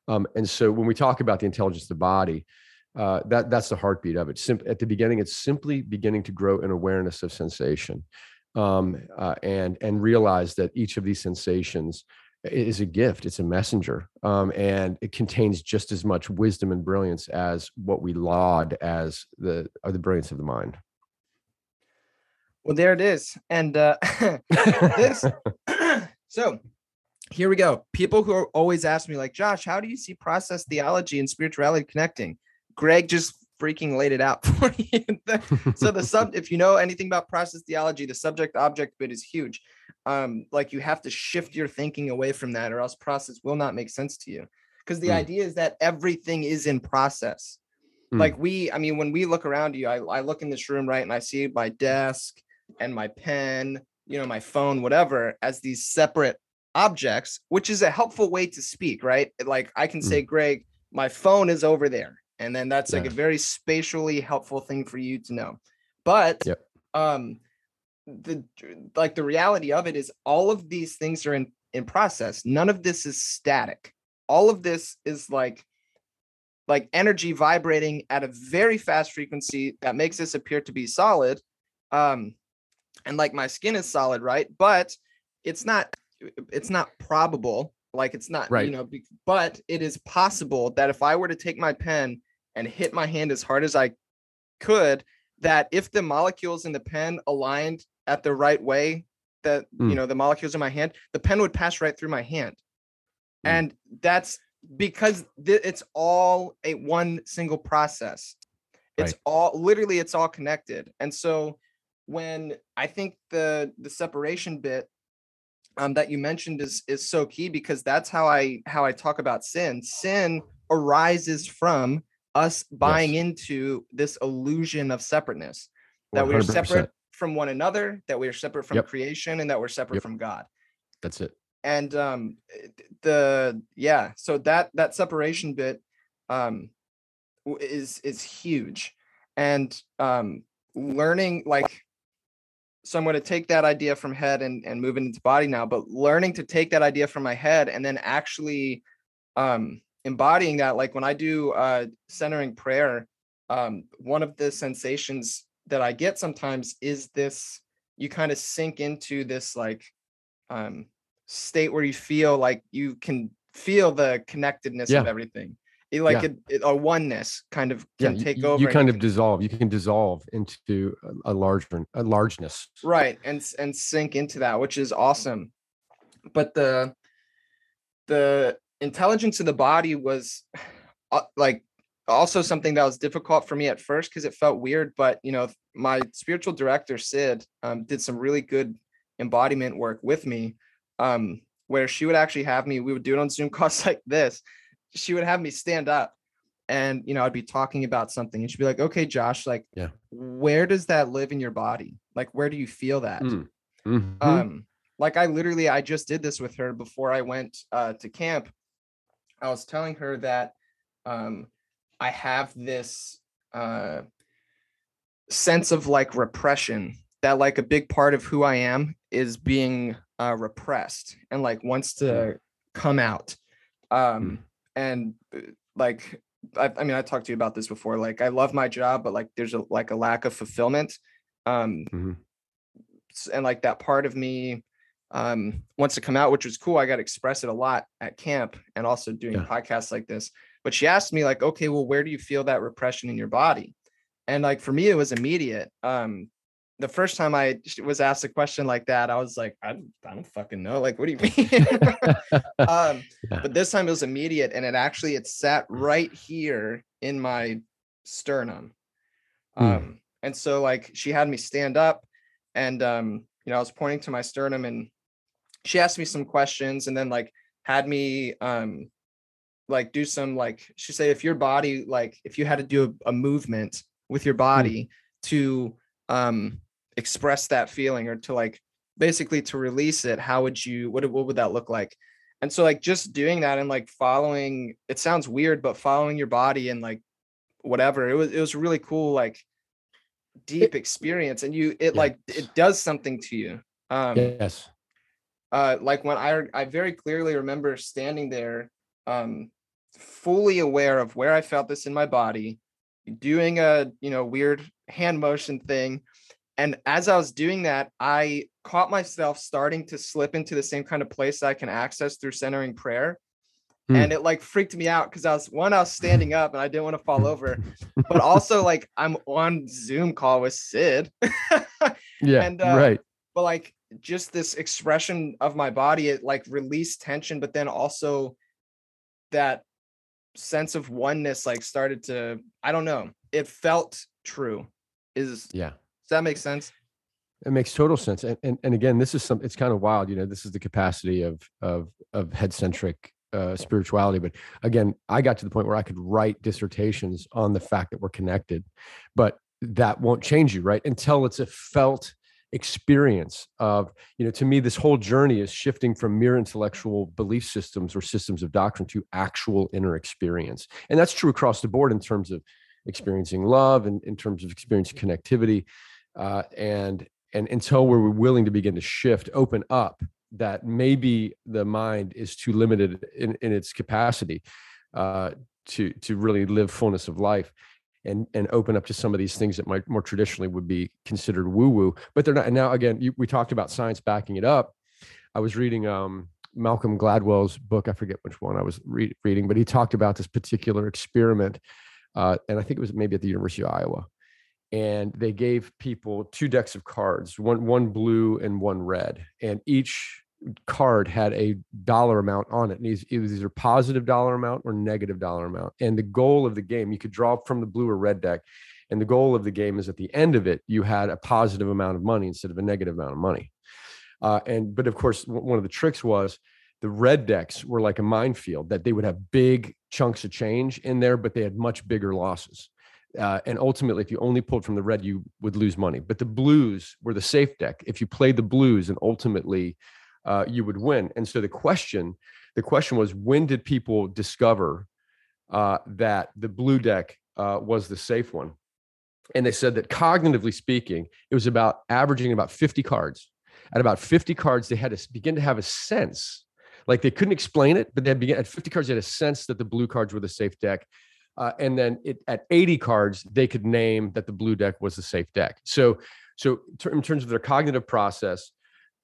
um, and so when we talk about the intelligence of the body, uh, that that's the heartbeat of it. Sim- at the beginning, it's simply beginning to grow an awareness of sensation, um, uh, and and realize that each of these sensations is a gift. It's a messenger, um, and it contains just as much wisdom and brilliance as what we laud as the uh, the brilliance of the mind. Well, there it is, and uh, *laughs* this. *laughs* *clears throat* so here we go. People who always ask me, like, Josh, how do you see process theology and spirituality connecting? Greg just freaking laid it out *laughs* for you. so the sub, if you know anything about process theology, the subject object bit is huge. Um, like you have to shift your thinking away from that, or else process will not make sense to you. Because the mm. idea is that everything is in process. Mm. Like we, I mean, when we look around you, I, I look in this room, right, and I see my desk and my pen, you know, my phone, whatever, as these separate objects, which is a helpful way to speak, right? Like I can say, mm. Greg, my phone is over there. And then that's yeah. like a very spatially helpful thing for you to know. But yep. um the like the reality of it is all of these things are in in process. None of this is static. All of this is like like energy vibrating at a very fast frequency that makes this appear to be solid. Um and like my skin is solid, right? But it's not it's not probable like it's not right. you know but it is possible that if i were to take my pen and hit my hand as hard as i could that if the molecules in the pen aligned at the right way that mm. you know the molecules in my hand the pen would pass right through my hand mm. and that's because th- it's all a one single process it's right. all literally it's all connected and so when i think the the separation bit um, that you mentioned is is so key because that's how I how I talk about sin. Sin arises from us buying yes. into this illusion of separateness that 100%. we're separate from one another, that we're separate from yep. creation, and that we're separate yep. from God. That's it. And um, the yeah, so that that separation bit um, is is huge, and um, learning like so I'm going to take that idea from head and, and move it into body now, but learning to take that idea from my head and then actually um, embodying that, like when I do uh, centering prayer, um, one of the sensations that I get sometimes is this, you kind of sink into this like um, state where you feel like you can feel the connectedness yeah. of everything it, like yeah. a, a, oneness kind of can yeah, take you, over. You kind of dissolve. You can dissolve into a larger a largeness. Right, and and sink into that, which is awesome. But the the intelligence of the body was *sighs* uh, like also something that was difficult for me at first because it felt weird. But you know, my spiritual director Sid um, did some really good embodiment work with me, um, where she would actually have me. We would do it on Zoom *laughs* calls like this she would have me stand up and you know i'd be talking about something and she'd be like okay josh like yeah where does that live in your body like where do you feel that mm. mm-hmm. um like i literally i just did this with her before i went uh to camp i was telling her that um i have this uh sense of like repression that like a big part of who i am is being uh repressed and like wants to mm. come out um mm and uh, like I, I, mean i talked to you about this before like i love my job but like there's a like a lack of fulfillment um mm-hmm. and like that part of me um wants to come out which was cool i got to express it a lot at camp and also doing yeah. podcasts like this but she asked me like okay well where do you feel that repression in your body and like for me it was immediate um the first time I was asked a question like that, I was like, I, I don't fucking know. Like, what do you *laughs* mean? *laughs* um, yeah. But this time it was immediate, and it actually it sat right here in my sternum. Hmm. Um, and so like she had me stand up, and um, you know, I was pointing to my sternum, and she asked me some questions, and then like had me um like do some like she say if your body like if you had to do a, a movement with your body mm. to um express that feeling or to like basically to release it how would you what, what would that look like and so like just doing that and like following it sounds weird but following your body and like whatever it was it was really cool like deep experience and you it yeah. like it does something to you um yes uh like when i i very clearly remember standing there um fully aware of where i felt this in my body doing a you know weird hand motion thing and as i was doing that i caught myself starting to slip into the same kind of place i can access through centering prayer Hmm. and it like freaked me out because I was one, I was *laughs* standing up and I didn't want to fall over, but also like I'm on Zoom call with Sid. *laughs* yeah, and uh, right. But like just this expression of my body, it like released tension, but then also that sense of oneness like started to, I don't know, it felt true. Is yeah. Does that make sense? It makes total sense. And, and and again, this is some it's kind of wild, you know, this is the capacity of of of head centric uh, spirituality. But again, I got to the point where I could write dissertations on the fact that we're connected, but that won't change you, right? Until it's a felt experience of, you know, to me, this whole journey is shifting from mere intellectual belief systems or systems of doctrine to actual inner experience. And that's true across the board in terms of experiencing love and in terms of experiencing connectivity. Uh, and and until we're willing to begin to shift, open up that maybe the mind is too limited in, in its capacity uh, to to really live fullness of life and and open up to some of these things that might more traditionally would be considered woo woo but they're not and now again you, we talked about science backing it up. I was reading um, malcolm gladwell's book i forget which one i was re- reading but he talked about this particular experiment uh, and i think it was maybe at the university of iowa and they gave people two decks of cards one one blue and one red and each card had a dollar amount on it and it was either positive dollar amount or negative dollar amount and the goal of the game you could draw from the blue or red deck and the goal of the game is at the end of it you had a positive amount of money instead of a negative amount of money uh, and but of course one of the tricks was the red decks were like a minefield that they would have big chunks of change in there but they had much bigger losses uh, and ultimately, if you only pulled from the red, you would lose money. But the blues were the safe deck. If you played the blues, and ultimately uh, you would win. And so the question, the question was, when did people discover uh, that the blue deck uh, was the safe one? And they said that cognitively speaking, it was about averaging about 50 cards. At about 50 cards, they had to begin to have a sense like they couldn't explain it, but they began at 50 cards, they had a sense that the blue cards were the safe deck. Uh, and then it, at 80 cards, they could name that the blue deck was the safe deck. So, so in terms of their cognitive process,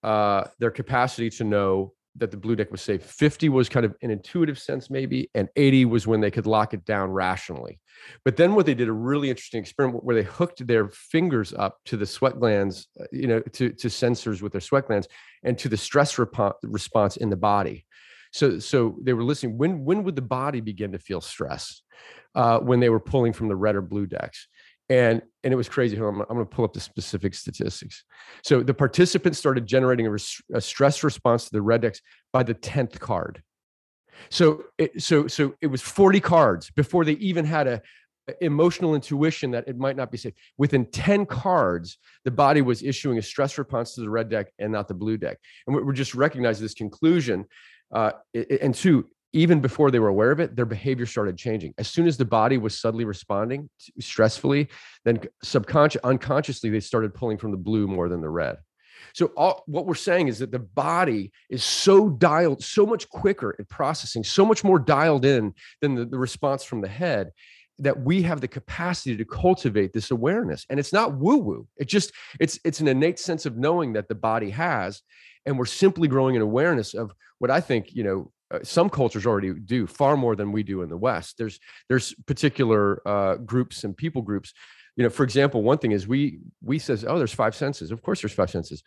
uh, their capacity to know that the blue deck was safe, 50 was kind of an intuitive sense, maybe, and 80 was when they could lock it down rationally. But then what they did a really interesting experiment where they hooked their fingers up to the sweat glands, uh, you know, to, to sensors with their sweat glands and to the stress rep- response in the body. So, so they were listening. When when would the body begin to feel stress? uh, when they were pulling from the red or blue decks. And, and it was crazy. I'm, I'm going to pull up the specific statistics. So the participants started generating a, res, a stress response to the red decks by the 10th card. So it, so so it was 40 cards before they even had a, emotional intuition that it might not be safe. Within 10 cards, the body was issuing a stress response to the red deck and not the blue deck. And we're just recognizing this conclusion. Uh, and two, even before they were aware of it, their behavior started changing. As soon as the body was subtly responding stressfully, then subconscious, unconsciously, they started pulling from the blue more than the red. So all, what we're saying is that the body is so dialed, so much quicker at processing, so much more dialed in than the, the response from the head that we have the capacity to cultivate this awareness and it's not woo woo it just it's it's an innate sense of knowing that the body has and we're simply growing an awareness of what i think you know uh, some cultures already do far more than we do in the West. There's there's particular uh, groups and people groups. You know, for example, one thing is we we says, oh, there's five senses. Of course, there's five senses.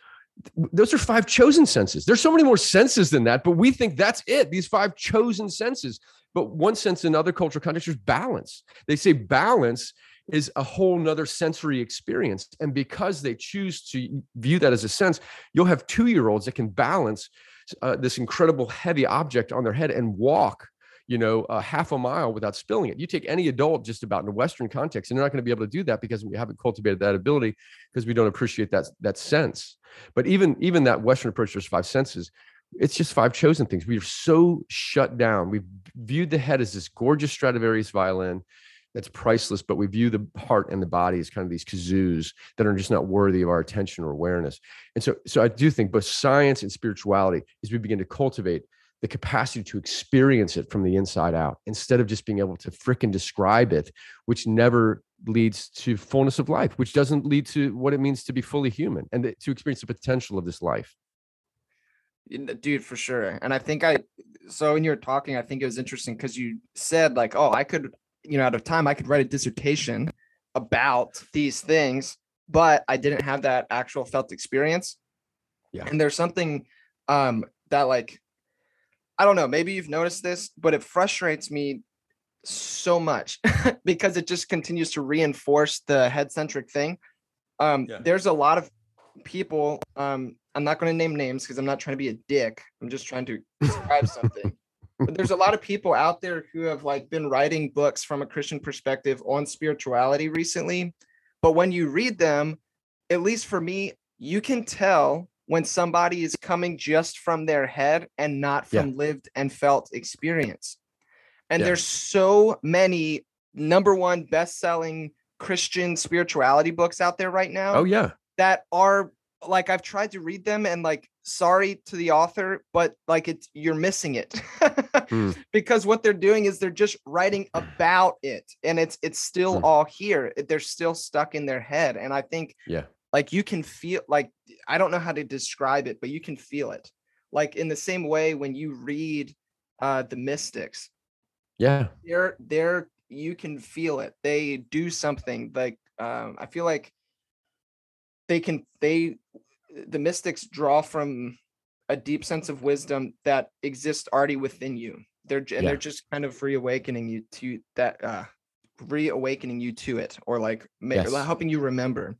Those are five chosen senses. There's so many more senses than that, but we think that's it. These five chosen senses. But one sense in other cultural contexts is balance. They say balance is a whole nother sensory experience. And because they choose to view that as a sense, you'll have two year olds that can balance uh, this incredible heavy object on their head and walk you know, a half a mile without spilling it. You take any adult just about in a Western context, and they're not going to be able to do that because we haven't cultivated that ability because we don't appreciate that that sense. But even even that Western approach, there's five senses. It's just five chosen things. We're so shut down. We've viewed the head as this gorgeous Stradivarius violin that's priceless, but we view the heart and the body as kind of these kazoos that are just not worthy of our attention or awareness. And so, so I do think both science and spirituality, as we begin to cultivate the capacity to experience it from the inside out instead of just being able to fricking describe it, which never leads to fullness of life, which doesn't lead to what it means to be fully human and to experience the potential of this life. Dude, for sure. And I think I, so when you were talking, I think it was interesting because you said, like, oh, I could, you know, out of time, I could write a dissertation about these things, but I didn't have that actual felt experience. Yeah. And there's something um that like I don't know, maybe you've noticed this, but it frustrates me so much *laughs* because it just continues to reinforce the head centric thing. Um, Yeah. There's a lot of people, um, I'm not going to name names because I'm not trying to be a dick. I'm just trying to describe something. But there's a lot of people out there who have like been writing books from a Christian perspective on spirituality recently. But when you read them, at least for me, you can tell when somebody is coming just from their head and not Yeah. from lived and felt experience. And Yeah. there's so many number one best-selling Christian spirituality books out there right now Oh yeah. that are like I've tried to read them and like sorry to the author, but like it's you're missing it. Hmm. *laughs* because what they're doing is they're just writing about it and it's it's still Hmm. all here. They're still stuck in their head. And I think Yeah. like you can feel like I don't know how to describe it, but you can feel it. Like in the same way when you read uh the mystics, Yeah. they're they're you can feel it they do something like um i feel like they can they the mystics draw from a deep sense of wisdom that exists already within you they're and Yeah. they're just kind of reawakening you to that uh reawakening you to it or like Yes. helping you remember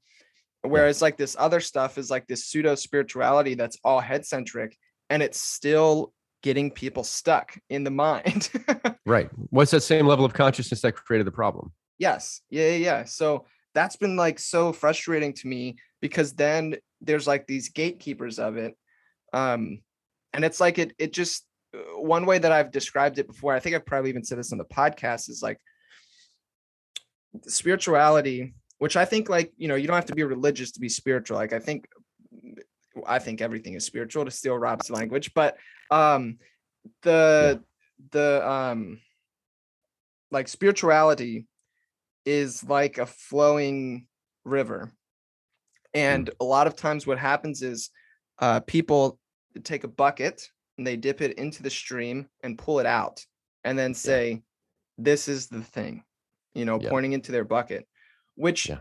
whereas like this other stuff is like this pseudo spirituality that's all head centric and it's still getting people stuck in the mind *laughs* Right. What's that same level of consciousness that created the problem? Yes. Yeah, yeah, yeah. So that's been like so frustrating to me because then there's like these gatekeepers of it. Um and it's like it it just uh, one way that I've described it before, I think I've probably even said this on the podcast is like spirituality, which I think like, you know, you don't have to be religious to be spiritual. Like I think I think everything is spiritual to steal Rob's language, but um the the um like spirituality is like a flowing river and a lot of times what happens is uh people take a bucket and they dip it into the stream and pull it out and then say this is the thing you know Yeah. pointing into their bucket which Yeah.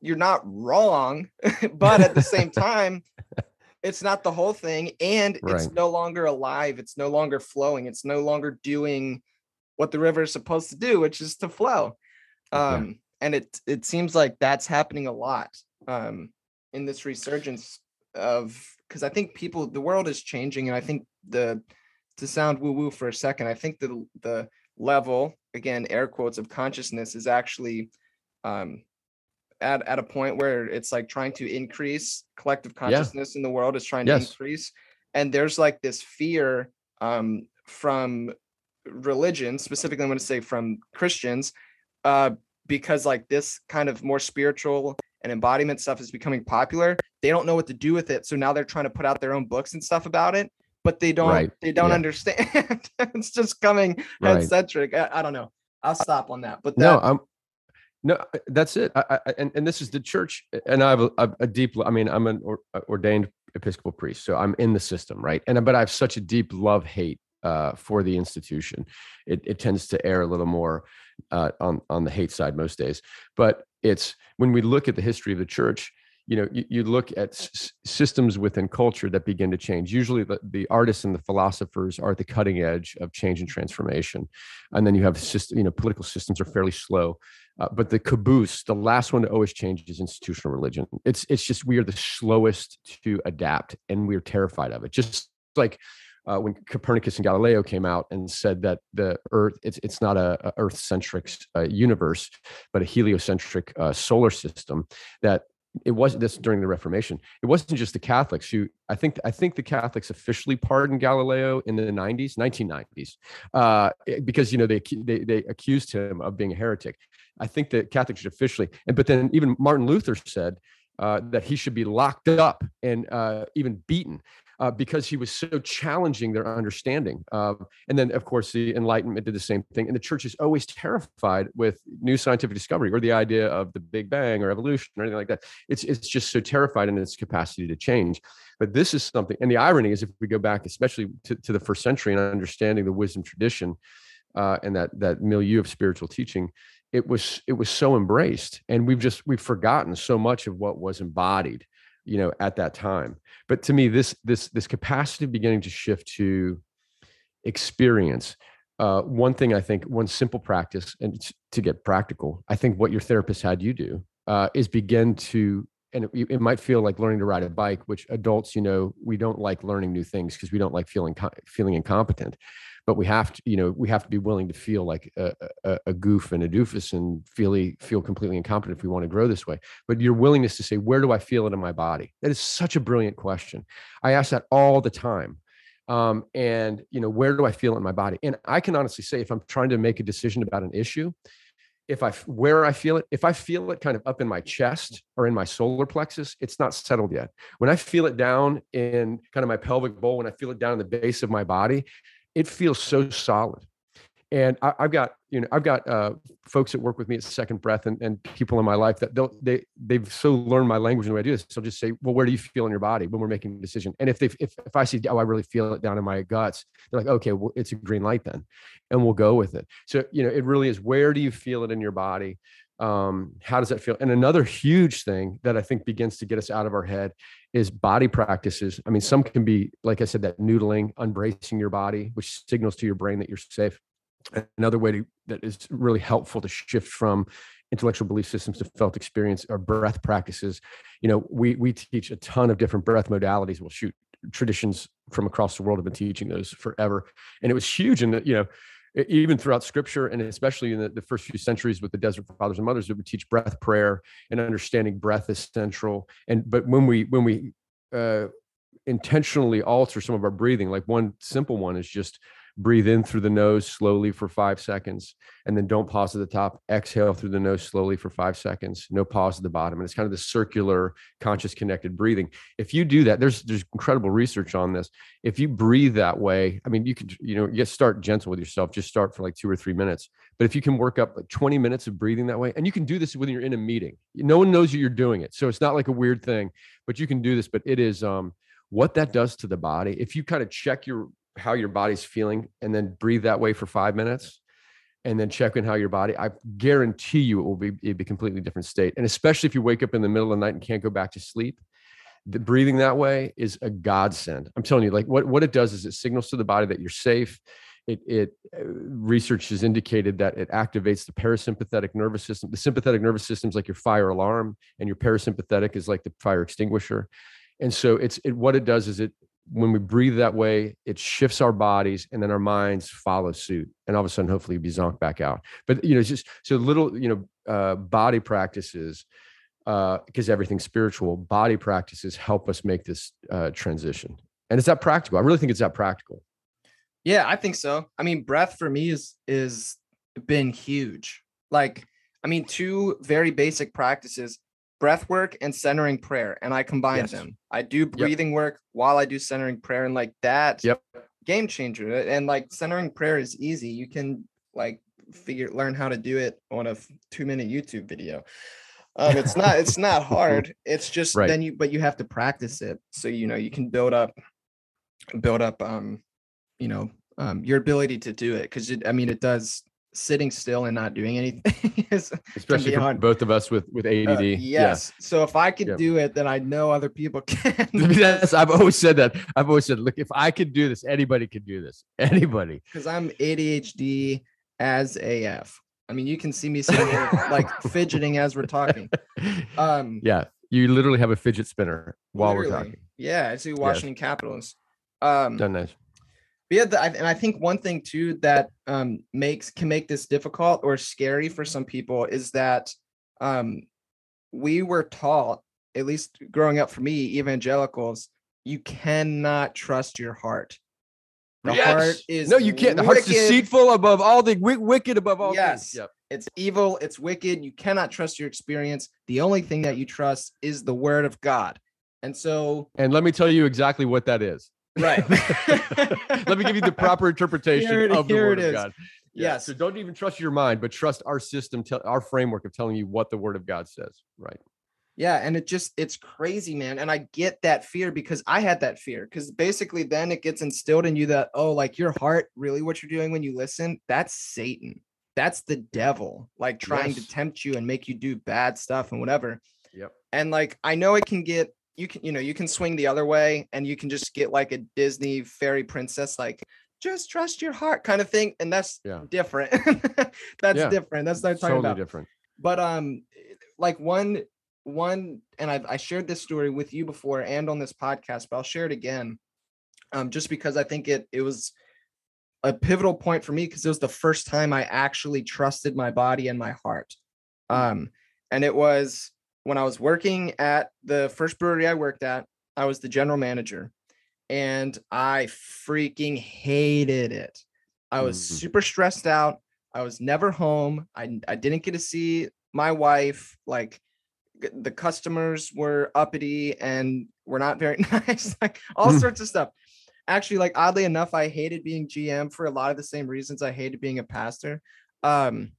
you're not wrong *laughs* but at the same time *laughs* it's not the whole thing and it's no longer alive it's no longer flowing it's no longer doing what the river is supposed to do which is to flow Yeah. um and it it seems like that's happening a lot um in this resurgence of because i think people the world is changing and i think the to sound woo woo for a second i think the the level again air quotes of consciousness is actually um at, at a point where it's like trying to increase collective consciousness in the world is trying to increase and there's like this fear um from religion specifically i'm going to say from christians uh because like this kind of more spiritual and embodiment stuff is becoming popular they don't know what to do with it so now they're trying to put out their own books and stuff about it but they don't Right, they don't yeah. understand. *laughs* It's just coming Right. head centric I, I don't know. I'll stop on that but that, no i'm no, that's it. I, I, and, and this is the church and i have a, a, deep i mean i'm an or, ordained episcopal priest so i'm in the system right? And but i have such a deep love hate uh, for the institution. It, it tends to err a little more uh, on on the hate side most days. But it's when we look at the history of the church you know you, you look at s- systems within culture that begin to change usually the, the artists and the philosophers are at the cutting edge of change and transformation and then you have system you know political systems are fairly slow uh, but the caboose, the last one to always change is institutional religion. It's it's just we are the slowest to adapt, and we're terrified of it. Just like uh, when Copernicus and Galileo came out and said that the Earth it's it's not a, a Earth centric uh, universe, but a heliocentric uh, solar system. That it wasn't this during the Reformation. It wasn't just the Catholics who I think I think the Catholics officially pardoned Galileo in the 90s, 1990s, uh, because you know they, they they accused him of being a heretic. I think the Catholics should officially, and but then even Martin Luther said uh, that he should be locked up and uh, even beaten uh, because he was so challenging their understanding. And then, of course, the Enlightenment did the same thing. And the church is always terrified with new scientific discovery or the idea of the Big Bang or evolution or anything like that. It's it's just so terrified in its capacity to change. But this is something. And the irony is, if we go back, especially to, to the first century and understanding the wisdom tradition uh, and that that milieu of spiritual teaching, it was it was so embraced and we've just we've forgotten so much of what was embodied you know at that time. But to me this this this capacity beginning to shift to experience uh, one thing i think one simple practice and to get practical i think what your therapist had you do uh, is begin to and it, it, might feel like learning to ride a bike which adults you know we don't like learning new things because we don't like feeling feeling incompetent but we have to you know we have to be willing to feel like a, a, a, goof and a doofus and feel feel completely incompetent if we want to grow this way. But your willingness to say where do i feel it in my body? That is such a brilliant question. I ask that all the time. Um, and you know where do i feel it in my body? And i can honestly say if i'm trying to make a decision about an issue if I where I feel it, if I feel it kind of up in my chest or in my solar plexus, it's not settled yet. When I feel it down in kind of my pelvic bowl, when I feel it down in the base of my body, it feels so solid. And I, have got, you know, I've got uh, folks that work with me at Second Breath and, and people in my life that they'll, they they've so learned my language and the way I do this. So just say, well, where do you feel in your body when we're making a decision? And if they if if I see, oh, I really feel it down in my guts, they're like, okay, well, it's a green light then, and we'll go with it. So you know, it really is. Where do you feel it in your body? Um, how does that feel? And another huge thing that i think begins to get us out of our head is body practices. I mean some can be like i said that noodling unbracing your body which signals to your brain that you're safe. Another way to, that is really helpful to shift from intellectual belief systems to felt experience are breath practices. You know we we teach a ton of different breath modalities. We'll shoot traditions from across the world. Have been teaching those forever. And it was huge in the you know even throughout scripture and especially in the, the, first few centuries with the desert fathers and mothers that would teach breath prayer and understanding breath is central. And but when we when we uh, intentionally alter some of our breathing like one simple one is just breathe in through the nose slowly for five seconds and then don't pause at the top. Exhale through the nose slowly for five seconds. No pause at the bottom. And it's kind of the circular conscious connected breathing. If you do that there's there's incredible research on this. If you breathe that way i mean you can you know you start gentle with yourself. Just start for like two or three minutes. But if you can work up like 20 minutes of breathing that way and you can do this when you're in a meeting. No one knows you're doing it so it's not like a weird thing but you can do this. But it is um what that does to the body if you kind of check your how your body's feeling and then breathe that way for five minutes and then check in how your body i guarantee you it will be it be a completely different state. And especially if you wake up in the middle of the night and can't go back to sleep the breathing that way is a godsend. I'm telling you like what, what it does is it signals to the body that you're safe. It, it uh, research has indicated that it activates the parasympathetic nervous system. The sympathetic nervous system is like your fire alarm and your parasympathetic is like the fire extinguisher. And so it's it, what it does is it when we breathe that way, it shifts our bodies and then our minds follow suit. And all of a sudden, hopefully, be zonked back out. But, you know, just so little, you know, uh, body practices, because uh, everything's spiritual, body practices help us make this uh, transition. And it's that practical. I really think it's that practical. Yeah, I think so. I mean, breath for me is is been huge. Like, I mean, two very basic practices breath work and centering prayer and i combine yes. them i do breathing yep. work while i do centering prayer and like that yep game changer and like centering prayer is easy you can like figure learn how to do it on a two minute youtube video um it's not it's *laughs* not hard it's just right. then you but you have to practice it so you know you can build up build up um you know um your ability to do it because i mean it does sitting still and not doing anything *laughs* is especially for both of us with with ADD. Uh, yes. Yeah. So if I could do it, then I know other people *laughs* can. *laughs* yes, I've always said that. I've always said, look, if I could do this, anybody could do this. Anybody. Because I'm ADHD as AF. I mean, you can see me sitting here like fidgeting as we're talking. Um, yeah, you literally have a fidget spinner while we're talking. Yeah, I see Washington yes. Capitals. Um, Done nice. But yeah, the, and I think one thing too that um, makes can make this difficult or scary for some people is that um, we were taught, at least growing up for me, evangelicals, you cannot trust your heart. The heart is no, you can't. The heart's wicked. deceitful above all the wi- wicked above all Yes. things. Yep. It's evil. It's wicked. You cannot trust your experience. The only thing that you trust is the word of God. And so, And let me tell you exactly what that is. Right. *laughs* let me give you the proper interpretation it- of the word of. God. Yeah, Yes. So don't even trust your mind, but trust our system, our framework of telling you what the word of God says. Right. Yeah, and it just it's crazy, man. And I get that fear because I had that fear because basically then it gets instilled in you that oh, like your heart, really what you're doing when you listen, that's Satan. That's the devil, like trying Yes. to tempt you and make you do bad stuff and whatever. Yep. And like I know it can get you can you know you can swing the other way and you can just get like a Disney fairy princess like just trust your heart kind of thing and that's Yeah. different. *laughs* that's Yeah. different. That's not talking Totally about different. but um like one one and I've I shared this story with you before and on this podcast, but I'll share it again. Um, just because I think it it was a pivotal point for me because it was the first time I actually trusted my body and my heart. Um, and it was when I was working at the first brewery I worked at, I was the general manager, and I freaking hated it. I was Mhm. super stressed out. I was never home. I I didn't get to see my wife. Like the customers were uppity and were not very *laughs* nice. Like all Hmm. sorts of stuff. Actually, like oddly enough, I hated being GM for a lot of the same reasons I hated being a pastor. Um,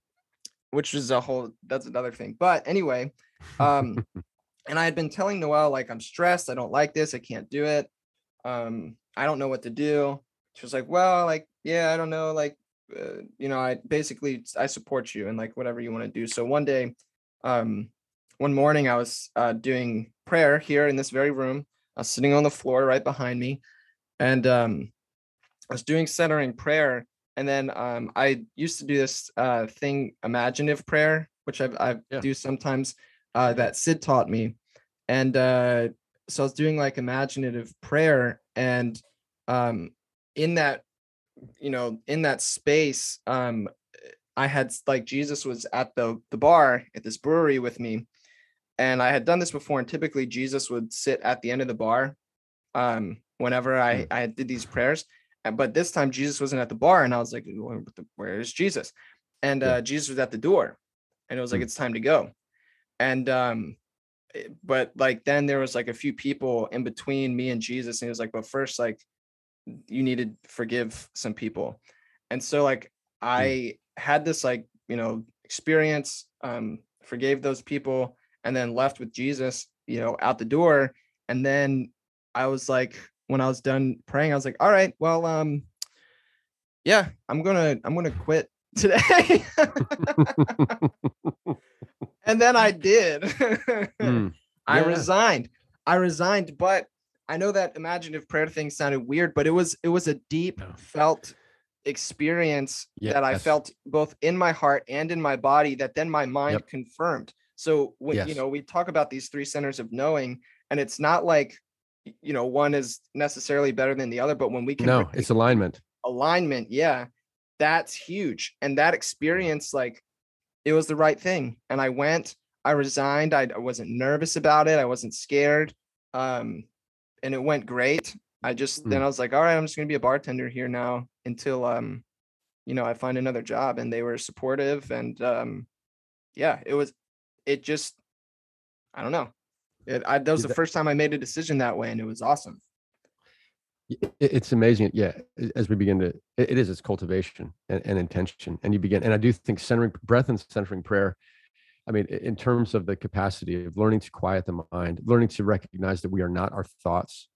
which is a whole that's another thing. But anyway, um, *laughs* and I had been telling Noelle like I'm stressed. I don't like this. I can't do it. Um, I don't know what to do. She was like, well, like yeah, I don't know, like uh, you know, I basically I support you and like whatever you want to do. So one day, um, one morning I was uh, doing prayer here in this very room. I was sitting on the floor right behind me, and um, I was doing centering prayer. And then um, I used to do this uh, thing, imaginative prayer, which I, I Yeah. do sometimes. Uh, that Sid taught me, and uh, so I was doing like imaginative prayer, and um, in that you know in that space um i had like jesus was at the the bar at this brewery with me. And i had done this before and typically jesus would sit at the end of the bar um whenever i i did these prayers. But this time jesus wasn't at the bar and i was like where is jesus? And uh jesus was at the door and it was like Hmm. it's time to go and um eh, but like then there was like a few people in between me and jesus and he was like but first like you need to forgive some people. And so like i had this like you know experience um forgave those people and then left with jesus you know out the door and then i was like when i was done praying i was like all right well um yeah i'm gonna i'm gonna quit today *laughs* *laughs* *laughs* and then i *laughs* did Mm. I Yeah. resigned. I resigned, but I know that imaginative prayer thing sounded weird, but it was it was a deep felt experience that I Yes. felt both in my heart and in my body that then my mind Yep. confirmed. So when you know we talk about these three centers of knowing, and it's not like you know one is necessarily better than the other, but when we can No, it's alignment. alignment, yeah, that's huge. And that experience, like, it was the right thing. And I went, I resigned. I, I wasn't nervous about it. I wasn't scared. Um, and it went great. I just then Mm. I was like, all right, I'm just gonna be a bartender here now until um, you know, I find another job. And they were supportive and um, yeah, it was it just I don't know. It, I, that was the first time I made a decision that way, and it was awesome. It's amazing yeah as we begin to it is it's cultivation and, and intention and you begin and i do think centering breath and centering prayer i mean in terms of the capacity of learning to quiet the mind learning to recognize that we are not our thoughts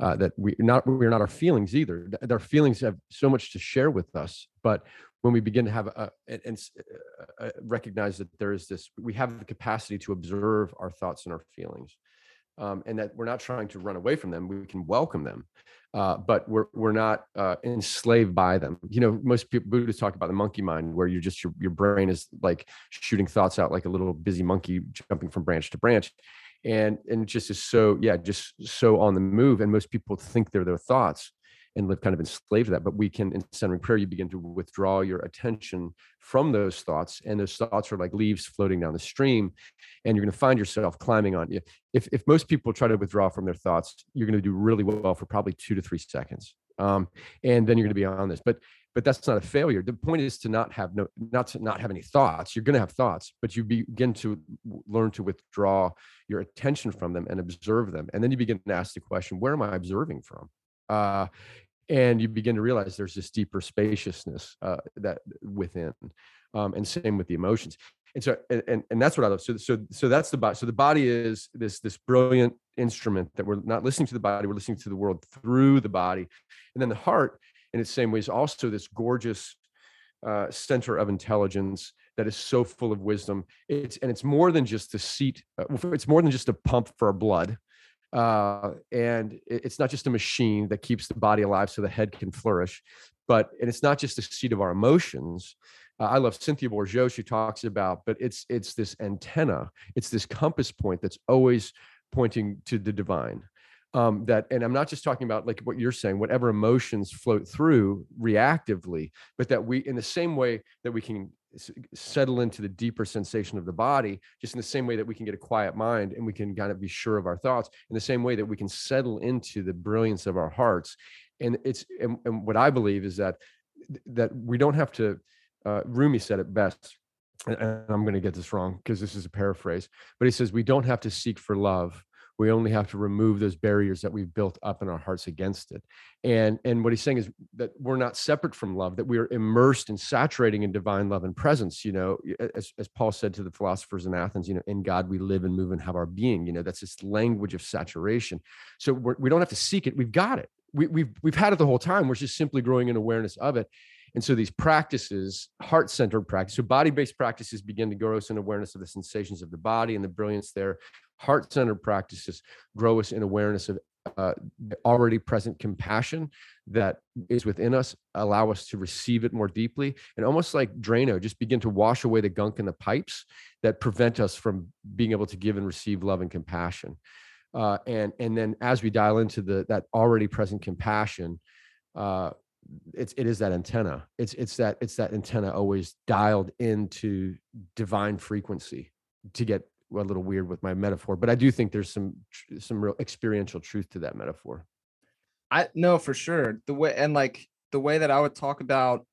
uh, that we not we're not our feelings either Th- our feelings have so much to share with us but when we begin to have a, and, uh, uh, recognize that there is this we have the capacity to observe our thoughts and our feelings um, and that we're not trying to run away from them we can welcome them uh, but we're we're not uh, enslaved by them. You know, most people Buddhists talk about the monkey mind, where you're just your your brain is like shooting thoughts out like a little busy monkey jumping from branch to branch, and and it just is so yeah, just so on the move. And most people think they're their thoughts, and live kind of enslaved to that. But we can, in centering prayer, you begin to withdraw your attention from those thoughts, and those thoughts are like leaves floating down the stream, and you're going to find yourself climbing on you. If if most people try to withdraw from their thoughts, you're going to do really well for probably two to three seconds, um, and then you're going to be on this. But but that's not a failure. The point is to not have no, not to not have any thoughts. You're going to have thoughts, but you begin to learn to withdraw your attention from them and observe them, and then you begin to ask the question, where am I observing from? Uh, and you begin to realize there's this deeper spaciousness uh, that within, um, and same with the emotions. And so, and and that's what I love. So, so, so that's the body. So the body is this this brilliant instrument that we're not listening to the body, we're listening to the world through the body, and then the heart in its same way is also this gorgeous uh, center of intelligence that is so full of wisdom. It's and it's more than just a seat. Uh, it's more than just a pump for our blood, uh, and it's not just a machine that keeps the body alive so the head can flourish. But and it's not just a seat of our emotions. Uh, I love Cynthia Bourgeault. She talks about, but it's it's this antenna. It's this compass point that's always pointing to the divine um, that and i'm not just talking about like what you're saying whatever emotions float through reactively but that we in the same way that we can settle into the deeper sensation of the body just in the same way that we can get a quiet mind and we can kind of be sure of our thoughts in the same way that we can settle into the brilliance of our hearts. And it's and, and what i believe is that that we don't have to uh, rumi said it best and i'm going to get this wrong because this is a paraphrase but he says we don't have to seek for love we only have to remove those barriers that we've built up in our hearts against it. And and what he's saying is that we're not separate from love that we are immersed and saturating in divine love and presence you know as, as paul said to the philosophers in athens you know in god we live and move and have our being you know that's this language of saturation. So we're, we do not have to seek it we've got it. We, we've we've had it the whole time we're just simply growing in awareness of it. And so these practices, heart centered practice, so body based practices begin to grow us in awareness of the sensations of the body and the brilliance there heart centered practices grow us in awareness of uh, already present compassion that is within us, allow us to receive it more deeply, and almost like Drano, just begin to wash away the gunk in the pipes that prevent us from being able to give and receive love and compassion. Uh, and and then as we dial into the that already present compassion, uh, it's it is that antenna. It's it's that it's that antenna always dialed into divine frequency to get a little weird with my metaphor, but I do think there's some some real experiential truth to that metaphor. I know for sure the way and like the way that I would talk about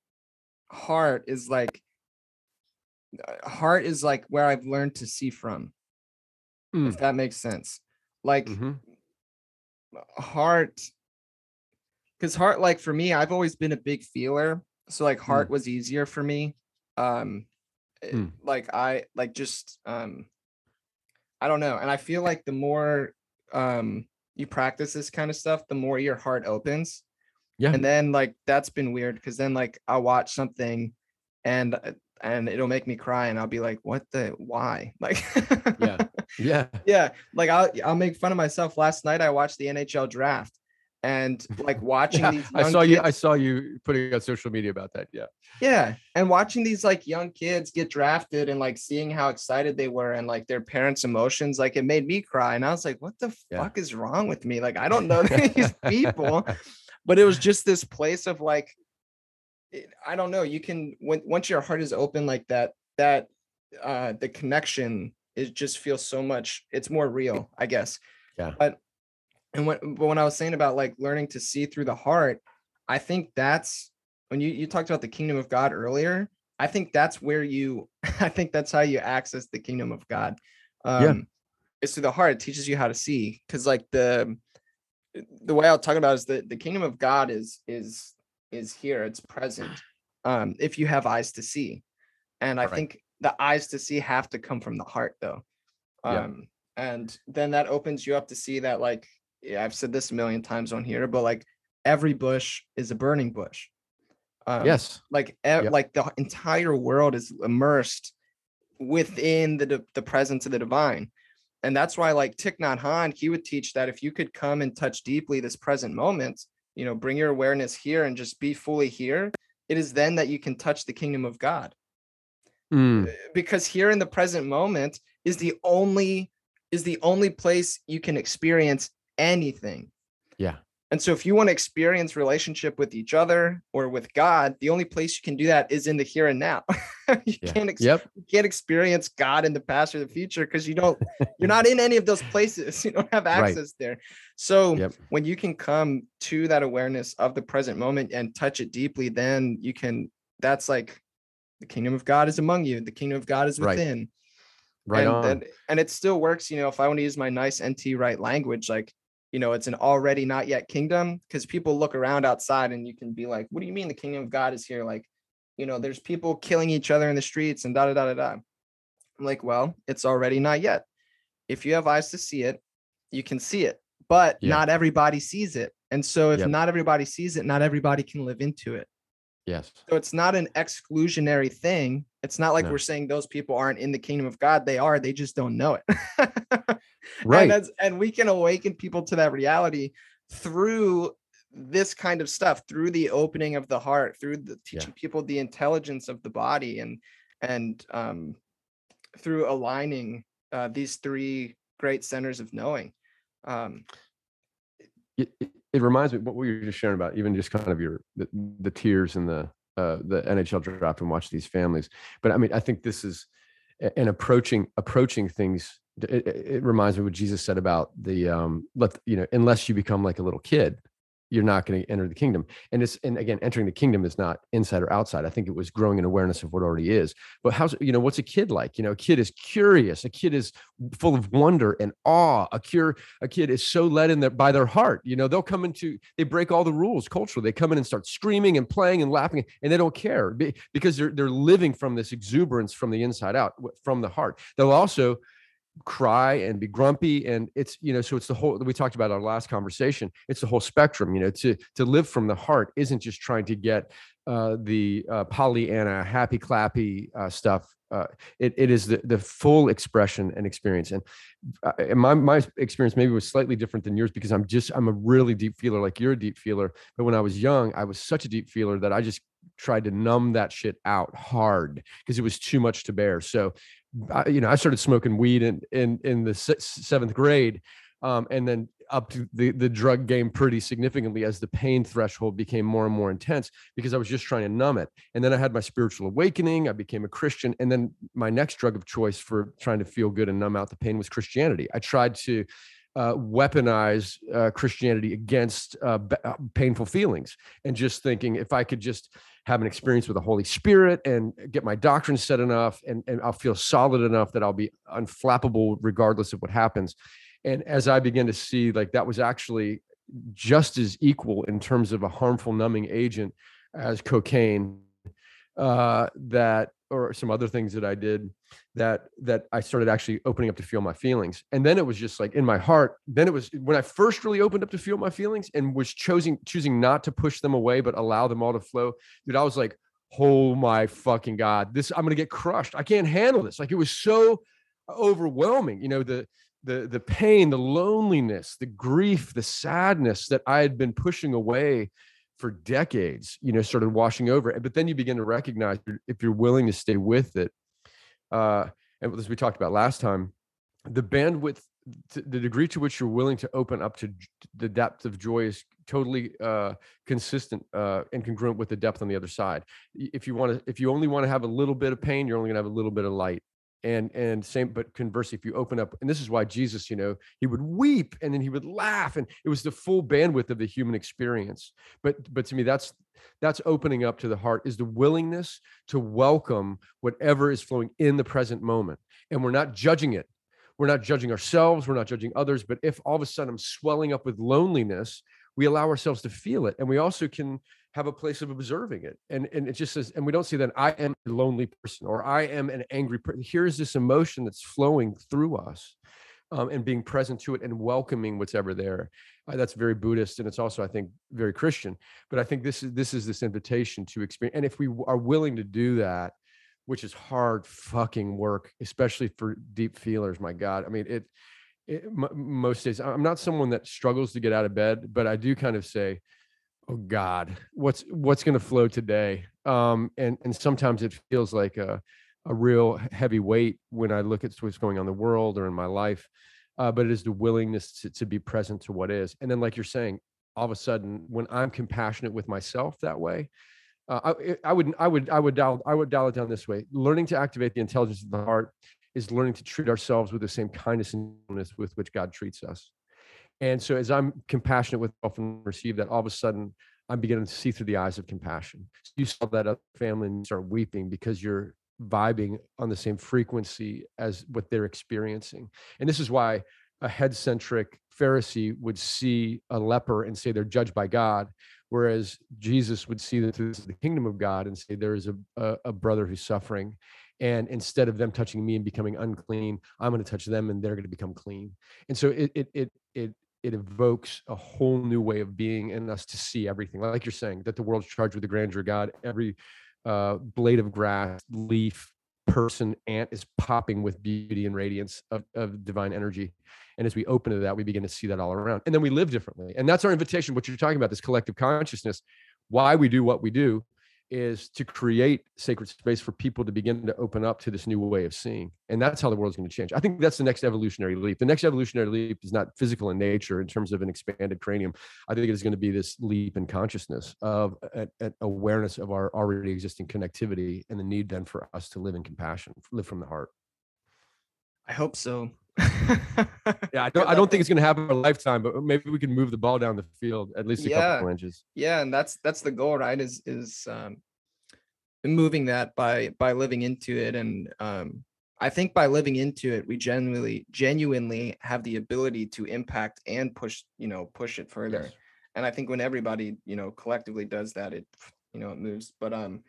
heart is like uh, heart is like where I've learned to see from. Mm. If that makes sense. Like mm-hmm. heart cuz heart like for me I've always been a big feeler. So like heart mm. was easier for me. Um mm. like I like just um I don't know. And I feel like the more um you practice this kind of stuff, the more your heart opens. Yeah. And then like that's been weird because then like I'll watch something and uh, and it'll make me cry and I'll be like, what the why? *laughs* Like yeah. Yeah. *laughs* Yeah. Like I'll I'll make fun of myself. Last night I watched the NHL draft and like *laughs* watching yeah, these i saw kids, you i saw you putting on social media about that yeah. Yeah and watching these like young kids get drafted and like seeing how excited they were and like their parents emotions like it made me cry and i was like what the yeah. fuck is wrong with me? Like i don't know *laughs* *laughs* these people but it was just this place of like i don't know you can when once your heart is open like that that uh the connection it just feels so much it's more real i guess. Yeah. But and when but when I was saying about like learning to see through the heart, I think that's when you you talked about the kingdom of God earlier. I think that's where you *laughs* I think that's how you access the kingdom of God. Um yeah. it's through the heart. It teaches you how to see. Cause like the the way I'll talk about is that the kingdom of God is is is here, it's present. Um, if you have eyes to see. And I right. think the eyes to see have to come from the heart though. Um yeah. and then that opens you up to see that like I've said this a million times on here, but like every bush is a burning bush. Um, yes. Like e- yep. like the entire world is immersed within the the presence of the divine. And that's why like Thich Nhat Hanh, he would teach that if you could come and touch deeply this present moment, you know, bring your awareness here and just be fully here, it is then that you can touch the kingdom of God. Mm. Because here in the present moment is the only is the only place you can experience anything. Yeah. And so if you want to experience relationship with each other or with God, the only place you can do that is in the here and now. *laughs* you Yeah. can't ex- Yep. you can't experience God in the past or the future because you don't *laughs* you're not in any of those places. *laughs* You don't have Right. access there. So Yep. when you can come to that awareness of the present moment and touch it deeply, then you can that's like the kingdom of God is among you, the kingdom of God is within Right and, on. and and it still works you know if i want to use my nice N.T. Wright language like you know it's an already not yet kingdom because people look around outside and you can be like what do you mean the kingdom of god is here like you know there's people killing each other in the streets and da da da da da i'm like well it's already not yet if you have eyes to see it you can see it but Yeah. not everybody sees it and so if Yep. not everybody sees it not everybody can live into it yes. so it's not an exclusionary thing. It's not like No. we're saying those people aren't in the kingdom of God. They are. They just don't know it. *laughs* Right. And, that's, and we can awaken people to that reality through this kind of stuff, through the opening of the heart, through the Yeah. teaching people the intelligence of the body, and and um, through aligning uh, these three great centers of knowing. Um, it, reminds me what we were just sharing about even just kind of your the, the tears and the uh, the NHL draft and watch these families. But I mean, I think this is and approaching approaching things. It, it reminds me what Jesus said about the um, let you know unless you become like a little kid, you're not going to enter the kingdom. And it's and again, entering the kingdom is not inside or outside. I think it was growing an awareness of what already is. But how's you know what's a kid like? You know, a kid is curious. A kid is full of wonder and awe. A cure a kid is so led in their, by their heart. You know, they'll come into, they break all the rules culturally. They come in and start screaming and playing and laughing, and they don't care because they're they're living from this exuberance from the inside out, from the heart. They'll also cry and be grumpy and it's you know so it's the whole we talked about our last conversation it's the whole spectrum you know to to live from the heart isn't just trying to get uh the uh pollyanna happy clappy uh stuff uh it, it is the the full expression and experience and uh, my my experience maybe was slightly different than yours because I'm just I'm a really deep feeler like you're a deep feeler but when I was young I was such a deep feeler that I just tried to numb that shit out hard because it was too much to bear so I, you know I started smoking weed in in in the se- seventh grade um, and then up to the the drug game pretty significantly as the pain threshold became more and more intense because I was just trying to numb it. And then I had my spiritual awakening I became a Christian and then my next drug of choice for trying to feel good and numb out the pain was Christianity. I tried to uh, weaponize uh, Christianity against uh, b- uh, painful feelings, and just thinking if I could just have an experience with the Holy Spirit and get my doctrine set enough, and, and I'll feel solid enough that I'll be unflappable regardless of what happens. And as I began to see, like that was actually just as equal in terms of a harmful numbing agent as cocaine, uh, that or some other things that I did that that I started actually opening up to feel my feelings. And then it was just like in my heart, then it was when I first really opened up to feel my feelings and was choosing choosing not to push them away but allow them all to flow. Dude, I was like, "Oh my fucking god, this I'm going to get crushed. I can't handle this." Like it was so overwhelming, you know, the the the pain, the loneliness, the grief, the sadness that I had been pushing away for decades, you know, started washing over. But then you begin to recognize if you're willing to stay with it, uh, and as we talked about last time, the bandwidth, the degree to which you're willing to open up to the depth of joy is totally uh, consistent uh, and congruent with the depth on the other side. If you want to, if you only want to have a little bit of pain, you're only going to have a little bit of light. And and same, but conversely, if you open up, and this is why Jesus, you know, he would weep and then he would laugh, and it was the full bandwidth of the human experience. But but to me, that's that's opening up to the heart is the willingness to welcome whatever is flowing in the present moment. And we're not judging it. We're not judging ourselves. We're not judging others. But if all of a sudden i'm swelling up with loneliness we allow ourselves to feel it. And we also can have a place of observing it and and it just says and we don't see that i am a lonely person or i am an angry person here's this emotion that's flowing through us um, and being present to it and welcoming what's ever there. Uh, that's very buddhist and it's also i think very christian but i think this is this is this invitation to experience and if we are willing to do that which is hard fucking work especially for deep feelers my god i mean it, it m- most days i'm not someone that struggles to get out of bed but i do kind of say oh god. What's what's going to flow today? Um and and sometimes it feels like a a real heavy weight when i look at what's going on in the world or in my life uh, but it is the willingness to, to be present to what is. And then like you're saying all of a sudden when i'm compassionate with myself that way uh, I, I would i would i would dial i would dial it down this way. Learning to activate the intelligence of the heart is learning to treat ourselves with the same kindness and with which god treats us and so as i'm compassionate with myself and receive that all of a sudden i'm beginning to see through the eyes of compassion so you saw that other family and start weeping because you're vibing on the same frequency as what they're experiencing and this is why a head centric Pharisee would see a leper and say they're judged by God, whereas Jesus would see this is the kingdom of God and say there is a, a, a brother who's suffering. And instead of them touching me and becoming unclean, I'm going to touch them and they're going to become clean. And so it it it it it evokes a whole new way of being in us to see everything. Like you're saying, that the world's charged with the grandeur of God. Every uh, blade of grass, leaf, person, ant is popping with beauty and radiance of, of divine energy. And as we open to that, we begin to see that all around. And then we live differently. And that's our invitation, what you're talking about, this collective consciousness. Why we do what we do is to create sacred space for people to begin to open up to this new way of seeing. And that's how the world's going to change. I think that's the next evolutionary leap. The next evolutionary leap is not physical in nature in terms of an expanded cranium. I think it's going to be this leap in consciousness of an awareness of our already existing connectivity and the need then for us to live in compassion, live from the heart. I hope so. *laughs* yeah, I don't. I don't think it's going to happen in a lifetime, but maybe we can move the ball down the field at least a yeah. couple inches. Yeah, and that's that's the goal, right? Is is um, moving that by by living into it, and um, I think by living into it, we genuinely genuinely have the ability to impact and push, you know, push it further. Yes. And I think when everybody, you know, collectively does that, it, you know, it moves. But um,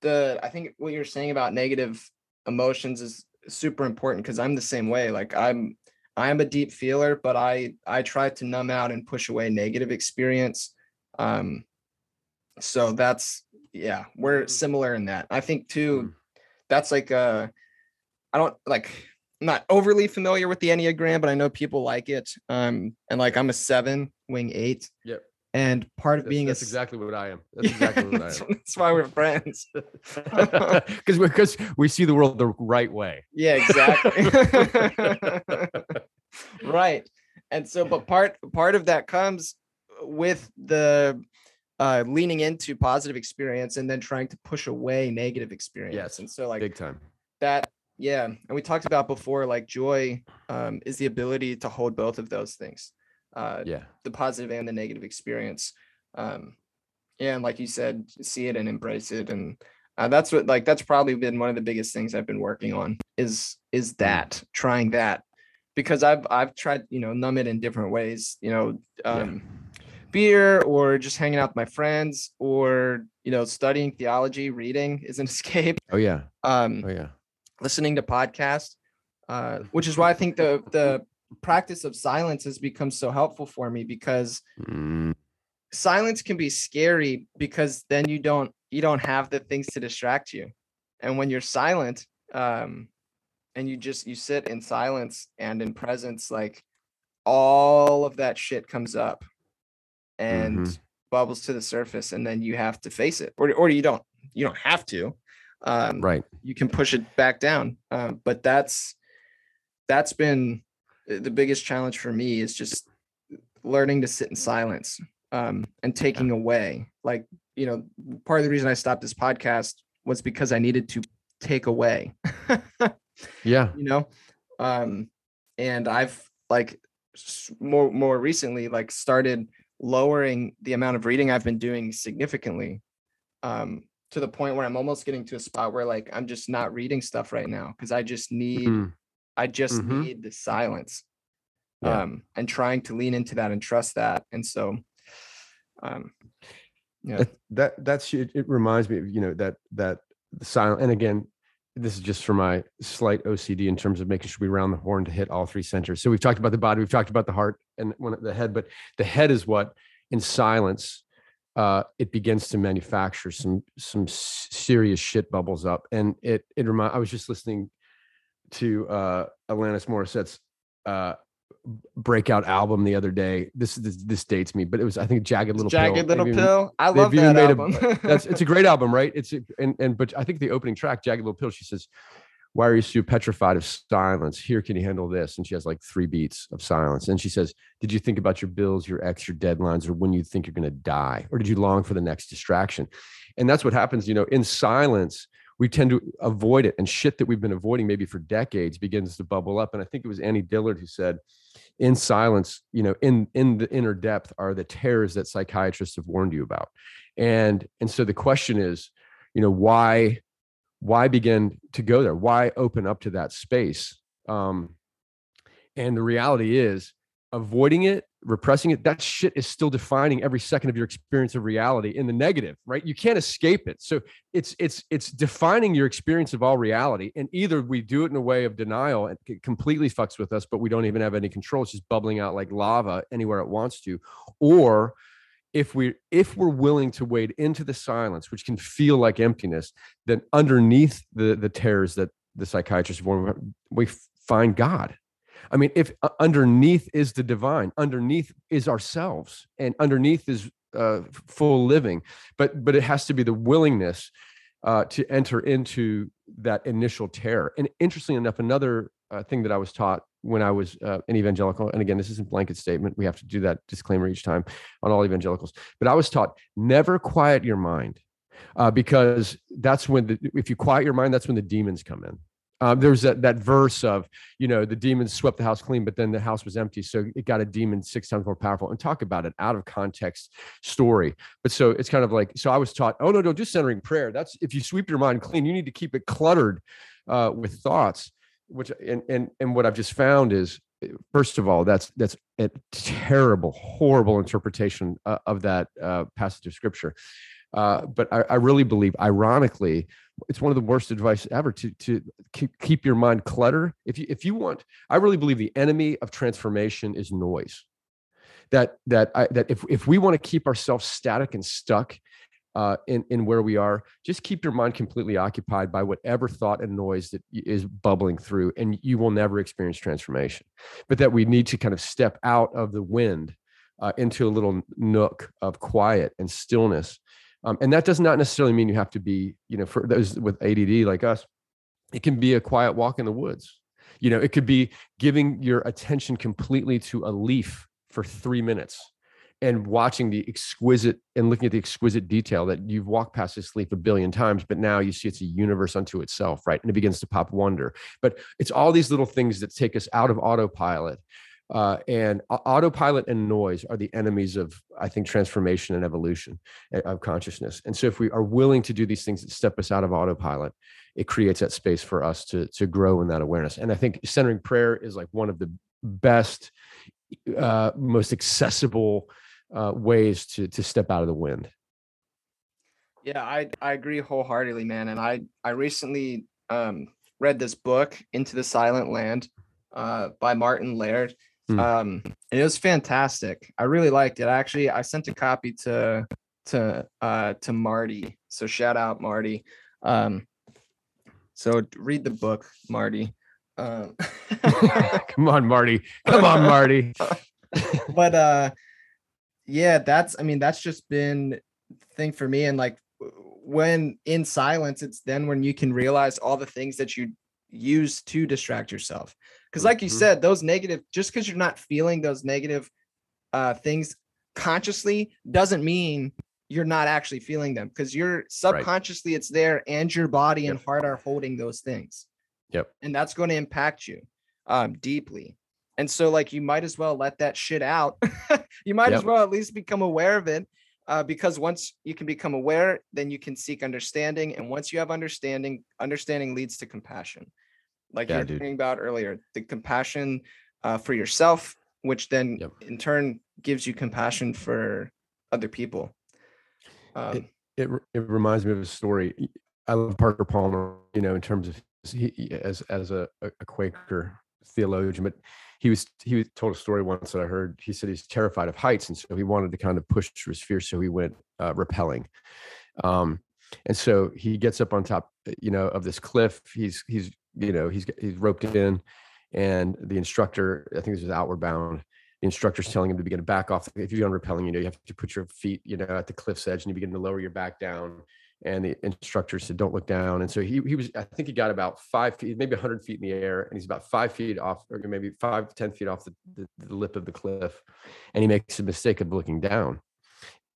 the I think what you're saying about negative emotions is super important because I'm the same way. Like I'm I'm a deep feeler, but I I try to numb out and push away negative experience. Um so that's yeah, we're mm-hmm. similar in that. I think too mm. that's like uh I don't like I'm not overly familiar with the Enneagram, but I know people like it. Um and like I'm a seven, wing eight. Yep. And part of that's, being that's a, exactly what I am. *laughs* That's exactly what I am. *laughs* that's why we're friends. *laughs* Because because we see the world the right way. Yeah, exactly. right. And so, but part part of that comes with the uh leaning into positive experience and then trying to push away negative experience. Yes. And so like big time. That yeah. And we talked about before, like joy um is the ability to hold both of those things uh, yeah, the positive and the negative experience. Um, and like you said, see it and embrace it, and uh, that's what like that's probably been one of the biggest things I've been working on is is mm. that trying that because I've I've tried you know numb it in different ways, you know. Um, yeah beer or just hanging out with my friends or you know studying theology reading *laughs* is an escape oh yeah um oh yeah listening to podcasts uh which is *laughs* why i think the the practice of silence has become so helpful for me because mm. silence can be scary because then you don't you don't have the things to distract you and when you're silent um and you just you sit in silence and in presence like all of that shit comes up and mm-hmm. bubbles to the surface and then you have to face it or, or you don't you don't have to um right you can push it back down um but that's that's been the biggest challenge for me is just learning to sit in silence um, and taking away like you know part of the reason i stopped this podcast was because i needed to take away *laughs* yeah. you know? Um and i've like more more recently like started lowering the amount of reading i've been doing significantly um to the point where i'm almost getting to a spot where like i'm just not reading stuff right now because i just need mm-hmm. I just mm-hmm. need the silence. Yeah. Um, and trying to lean into that and trust that. And so um yeah. That, that that's it, it reminds me of, you know, that that the silent and again, this is just for my slight OCD in terms of making sure we round the horn to hit all three centers. So we've talked about the body, we've talked about the heart and one of the head, but the head is what in silence uh, it begins to manufacture some some serious shit bubbles up. And it it remind I was just listening to uh Alanis Morissette's uh breakout album the other day. This this, this dates me, but it was I think Jagged Little Pill. Jagged Pill. Little Pill. I love that album. A, *laughs* that's it's a great album, right? It's and and but I think the opening track, Jagged Little Pill, she says, why are you so petrified of silence? Here, can you handle this? And she has like three beats of silence. And she says, Did you think about your bills, your ex, your deadlines, or when you think you're going to die? Or did you long for the next distraction? And that's what happens, you know, in silence, we tend to avoid it. And shit that we've been avoiding maybe for decades begins to bubble up. And I think it was Annie Dillard who said, in silence, you know, in in the inner depth are the terrors that psychiatrists have warned you about. And and so the question is, you know, why why begin to go there? Why open up to that space? Um, and the reality is, avoiding it, repressing it, that shit is still defining every second of your experience of reality in the negative, right? You can't escape it. So it's it's it's defining your experience of all reality. And either we do it in a way of denial and it completely fucks with us, but we don't even have any control. It's just bubbling out like lava anywhere it wants to, or if we if we're willing to wade into the silence which can feel like emptiness then underneath the the terrors that the psychiatrists warn we find god i mean if uh, underneath is the divine underneath is ourselves and underneath is uh, full living but but it has to be the willingness uh, to enter into that initial terror and interestingly enough another uh, thing that i was taught when I was uh, an evangelical, and again, this isn't blanket statement. We have to do that disclaimer each time on all evangelicals. But I was taught never quiet your mind, uh, because that's when the, if you quiet your mind, that's when the demons come in. Uh, there's that that verse of you know the demons swept the house clean, but then the house was empty, so it got a demon six times more powerful. And talk about it out of context story. But so it's kind of like so I was taught, oh no, no, just centering prayer. That's if you sweep your mind clean, you need to keep it cluttered uh, with thoughts which and and and what I've just found is first of all that's that's a terrible horrible interpretation uh, of that uh, passage of scripture uh, but I, I, really believe ironically it's one of the worst advice ever to to keep, keep your mind clutter if you if you want i really believe the enemy of transformation is noise that that I, that if if we want to keep ourselves static and stuck uh, in in where we are, just keep your mind completely occupied by whatever thought and noise that is bubbling through, and you will never experience transformation. But that we need to kind of step out of the wind uh, into a little nook of quiet and stillness, um, and that does not necessarily mean you have to be, you know, for those with ADD like us, it can be a quiet walk in the woods. You know, it could be giving your attention completely to a leaf for three minutes and watching the exquisite and looking at the exquisite detail that you've walked past this leaf a billion times, but now you see it's a universe unto itself, right? And it begins to pop wonder. But it's all these little things that take us out of autopilot. Uh, and autopilot and noise are the enemies of, I think, transformation and evolution eh, of consciousness. And so, if we are willing to do these things that step us out of autopilot, it creates that space for us to to grow in that awareness. And I think centering prayer is like one of the best, uh, most accessible uh, ways to to step out of the wind. Yeah, I I agree wholeheartedly, man. And I I recently um, read this book, Into the Silent Land, uh, by Martin Laird. Mm. Um, it was fantastic. I really liked it. Actually, I sent a copy to to uh to Marty. So shout out Marty. Um, so read the book, Marty. Um, *laughs* Come on, Marty. Come on, *laughs* Marty. but uh yeah that's i mean that's just been thing for me and like when in silence it's then when you can realize all the things that you use to distract yourself because like you mm-hmm. said those negative just because you're not feeling those negative uh things consciously doesn't mean you're not actually feeling them because you're subconsciously right. it's there and your body yep. and heart are holding those things yep and that's going to impact you um deeply and so, like, you might as well let that shit out. *laughs* you might yep. as well at least become aware of it. Uh, because once you can become aware, then you can seek understanding. And once you have understanding, understanding leads to compassion. Like yeah, you were talking about earlier, the compassion uh, for yourself, which then yep. in turn gives you compassion for other people. Um, it, it, it reminds me of a story. I love Parker Palmer, you know, in terms of he, as as a, a Quaker theologian, but he was he told a story once that I heard. He said he's terrified of heights, and so he wanted to kind of push through his fear. So he went uh, rappelling, um, and so he gets up on top, uh, you know, of this cliff. He's he's you know he's he's roped in, and the instructor, I think this is outward bound. The instructor's telling him to begin to back off. If you're on rappelling, you know, you have to put your feet, you know, at the cliff's edge, and you begin to lower your back down and the instructor said, "Don't look down." And so he he was, I think he got about five feet, maybe hundred feet in the air, and he's about five feet off, or maybe five ten feet off the, the, the lip of the cliff, and he makes a mistake of looking down,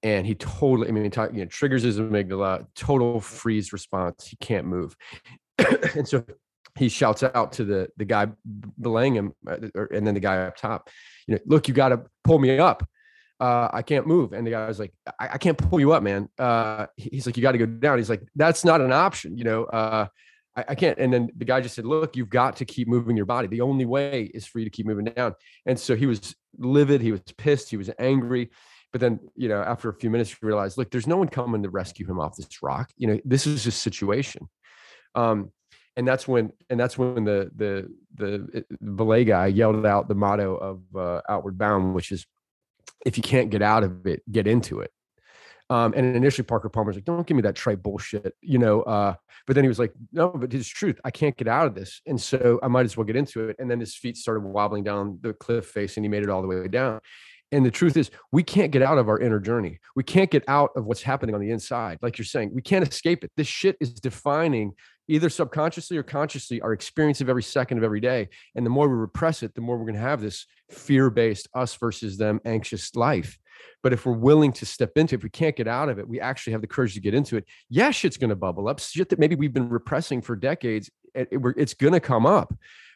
and he totally, I mean, you know, triggers his amygdala, total freeze response. He can't move, *coughs* and so he shouts out to the the guy belaying him, uh, and then the guy up top, you know, look, you got to pull me up uh, I can't move. And the guy was like, I, I can't pull you up, man. Uh, he's like, you got to go down. He's like, that's not an option, you know. Uh, I, I, can't. And then the guy just said, look, you've got to keep moving your body. The only way is for you to keep moving down. And so he was livid. He was pissed. He was angry. But then, you know, after a few minutes, he realized, look, there's no one coming to rescue him off this rock. You know, this is his situation. Um, and that's when and that's when the the the belay guy yelled out the motto of uh, outward bound which is if you can't get out of it, get into it. Um, and initially Parker Palmer was like, don't give me that trite bullshit, you know. Uh, but then he was like, no, but it's truth. I can't get out of this. And so I might as well get into it. And then his feet started wobbling down the cliff face and he made it all the way down. And the truth is, we can't get out of our inner journey. We can't get out of what's happening on the inside. Like you're saying, we can't escape it. This shit is defining either subconsciously or consciously our experience of every second of every day. And the more we repress it, the more we're going to have this fear based us versus them anxious life. But if we're willing to step into it, if we can't get out of it, we actually have the courage to get into it. Yeah, shit's going to bubble up. Shit that maybe we've been repressing for decades. It, it, it's going to come up.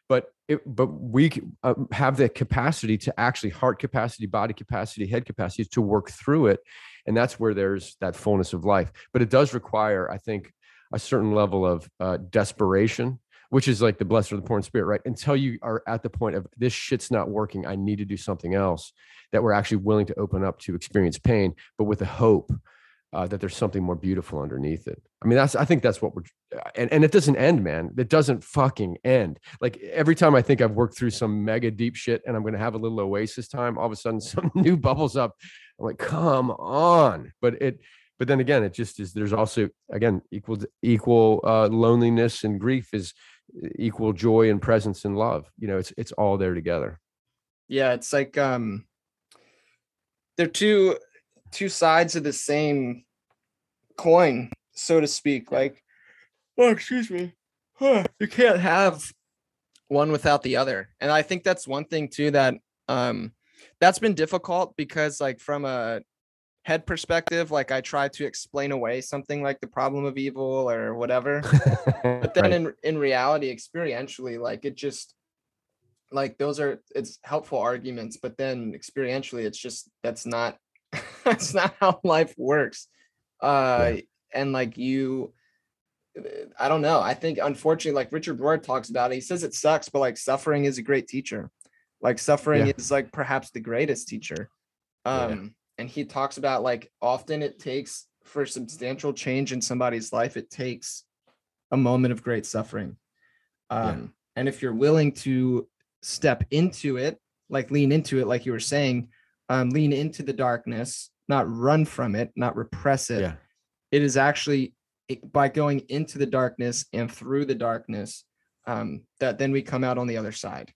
But it, but we uh, have the capacity to actually heart capacity, body capacity, head capacity to work through it, and that's where there's that fullness of life. But it does require, I think, a certain level of uh, desperation, which is like the blessed or the poor in spirit, right? Until you are at the point of this shit's not working, I need to do something else. That we're actually willing to open up to experience pain, but with a hope uh, that there's something more beautiful underneath it. I mean, that's I think that's what we're uh, and, and it doesn't end, man. It doesn't fucking end. Like every time I think I've worked through some mega deep shit and I'm gonna have a little oasis time, all of a sudden *laughs* some new bubbles up. I'm like, come on. But it but then again, it just is. There's also again equal equal uh, loneliness and grief is equal joy and presence and love. You know, it's it's all there together. Yeah, it's like um, they're two two sides of the same coin, so to speak. Like, oh, excuse me, huh, you can't have one without the other, and I think that's one thing too that um that's been difficult because like from a head perspective like i try to explain away something like the problem of evil or whatever. *laughs* But then right. in in reality experientially like it just like those are it's helpful arguments but then experientially it's just that's not *laughs* that's not how life works. Uh yeah. and like you i don't know. I think unfortunately like richard rohr talks about it. He says it sucks but like suffering is a great teacher. Like suffering yeah. is like perhaps the greatest teacher. Um and he talks about like often it takes for substantial change in somebody's life it takes a moment of great suffering um, yeah. and if you're willing to step into it like lean into it like you were saying um, lean into the darkness not run from it not repress it yeah. it is actually by going into the darkness and through the darkness um, that then we come out on the other side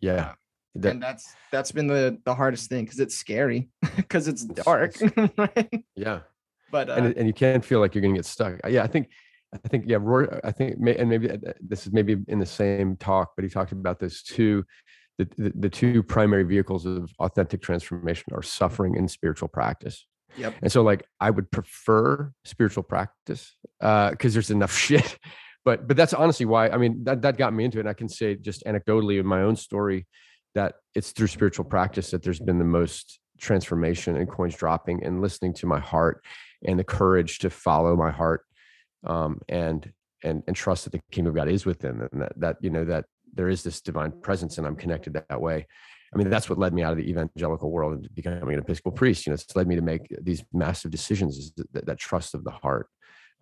yeah uh, that, and that's that's been the the hardest thing because it's scary *laughs* because it's dark *laughs* right? yeah but uh, and, and you can't feel like you're gonna get stuck yeah i think i think yeah Rohr i think and maybe uh, this is maybe in the same talk but he talked about this too the, the, the two primary vehicles of authentic transformation are suffering and spiritual practice Yep. And so like I would prefer spiritual practice uh because there's enough *laughs* shit. But but that's honestly why I mean that that got me into it. And I can say just anecdotally in my own story, that it's through spiritual practice that there's been the most transformation and coins dropping and listening to my heart and the courage to follow my heart um, and and and trust that the kingdom of God is within and that that you know that there is this divine presence and I'm connected that, that way. I mean, that's what led me out of the evangelical world and becoming an Episcopal priest. You know, it's led me to make these massive decisions, is that, that trust of the heart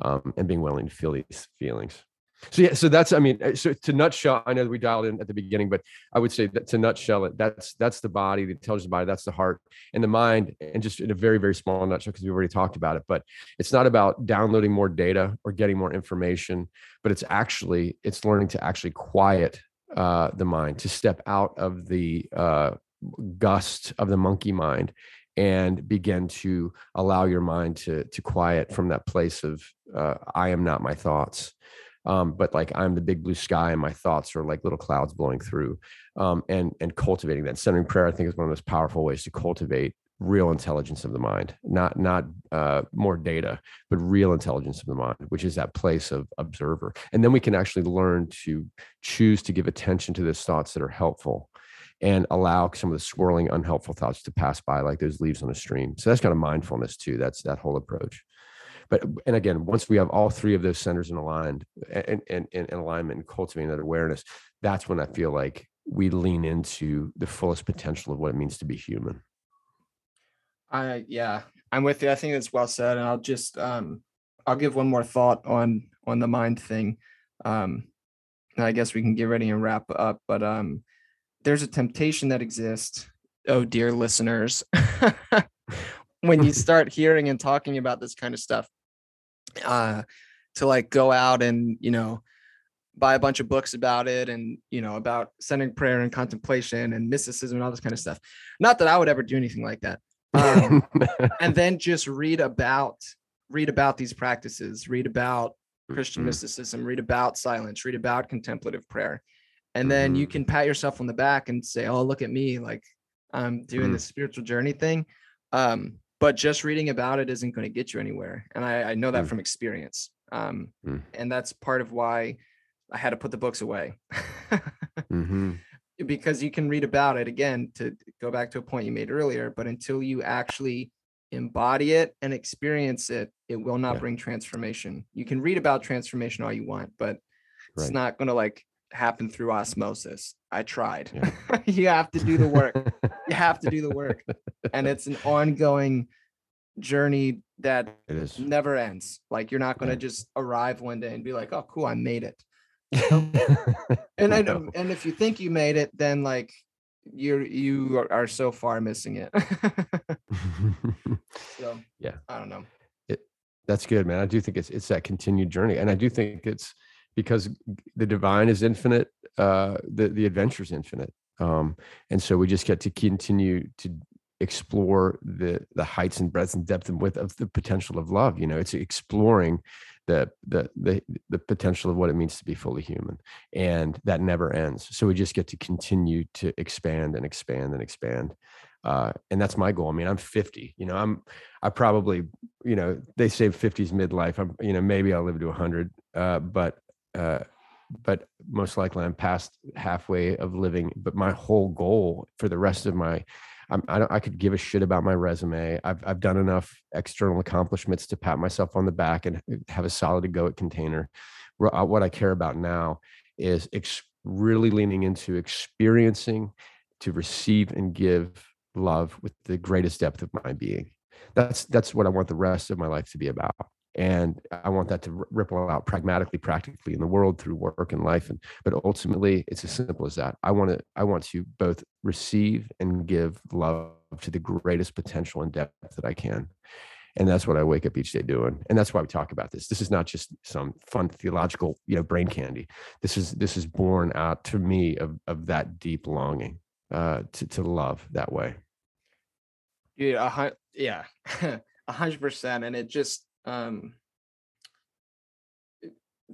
um, and being willing to feel these feelings. So yeah, so that's I mean, uh, so to nutshell, I know we dialed in at the beginning, but I would say that to nutshell it, that's that's the body, the intelligent body, that's the heart and the mind, and just in a very very small nutshell because we've already talked about it. But it's not about downloading more data or getting more information, but it's actually it's learning to actually quiet uh, the mind, to step out of the uh, gust of the monkey mind and begin to allow your mind to to quiet from that place of uh, I am not my thoughts. Um, but like I'm the big blue sky and my thoughts are like little clouds blowing through. Um, and and cultivating that. Centering prayer, I think, is one of the most powerful ways to cultivate real intelligence of the mind, not not uh, more data, but real intelligence of the mind, which is that place of observer. And then we can actually learn to choose to give attention to those thoughts that are helpful and allow some of the swirling unhelpful thoughts to pass by like those leaves on a stream. So that's kind of mindfulness too. That's that whole approach but and again once we have all three of those centers in aligned and in, in, in alignment and cultivating that awareness that's when i feel like we lean into the fullest potential of what it means to be human I yeah, I'm with you. I think it's well said, and I'll just um I'll give one more thought on on the mind thing. Um, and I guess we can get ready and wrap up. But um, there's a temptation that exists. Oh dear listeners, *laughs* when you *laughs* start hearing and talking about this kind of stuff, uh, to like go out and you know buy a bunch of books about it and you know about centering prayer and contemplation and mysticism and all this kind of stuff. Not that I would ever do anything like that um, *laughs* and then just read about read about these practices read about christian mm-hmm. mysticism read about silence read about contemplative prayer and then mm-hmm. you can pat yourself on the back and say oh look at me like i'm doing mm-hmm. this spiritual journey thing um, but just reading about it isn't going to get you anywhere and i, I know that mm. from experience um, mm. and that's part of why i had to put the books away mm-hmm *laughs* because you can read about it again to go back to a point you made earlier but until you actually embody it and experience it it will not yeah. bring transformation you can read about transformation all you want but right. it's not going to like happen through osmosis i tried yeah. *laughs* you have to do the work you have to do the work *laughs* and it's an ongoing journey that never ends like you're not going to yeah. just arrive one day and be like oh cool i made it *laughs* and I know, and if you think you made it, then like you're you are, are so far missing it. so yeah, I don't know. It that's good, man. I do think it's it's that continued journey, and I do think it's because the divine is infinite, uh, the the adventure is infinite, um, and so we just get to continue to explore the the heights and breadth and depth and width of the potential of love. You know, it's exploring the the the the potential of what it means to be fully human and that never ends so we just get to continue to expand and expand and expand uh, and that's my goal i mean i'm 50 you know i'm i probably you know they say 50s midlife i'm you know maybe i'll live to 100 uh, but uh, but most likely i'm past halfway of living but my whole goal for the rest of my I'm, I, I could give a shit about my resume. I've, I've done enough external accomplishments to pat myself on the back and have a solid to go at container. Uh, what I care about now is ex- really leaning into experiencing to receive and give love with the greatest depth of my being. That's that's what I want the rest of my life to be about and i want that to ripple out pragmatically practically in the world through work and life and but ultimately it's as simple as that. I want to i want to both receive and give love to the greatest potential and depth that i can. And that's what i wake up each day doing. And that's why we talk about this. This is not just some fun theological you know brain candy. This is this is born out to me of of that deep longing uh to, to love that way. Yeah yeah *laughs* a hundred percent. And it just um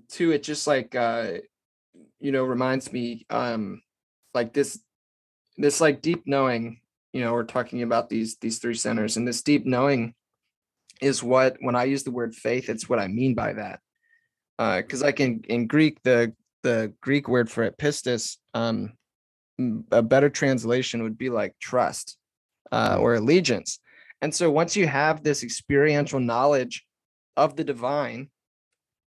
two it just like uh you know reminds me um like this this like deep knowing you know we're talking about these these three centers and this deep knowing is what when i use the word faith it's what i mean by that uh because like in in greek the the greek word for it pistis um a better translation would be like trust uh or allegiance and so once you have this experiential knowledge of the divine,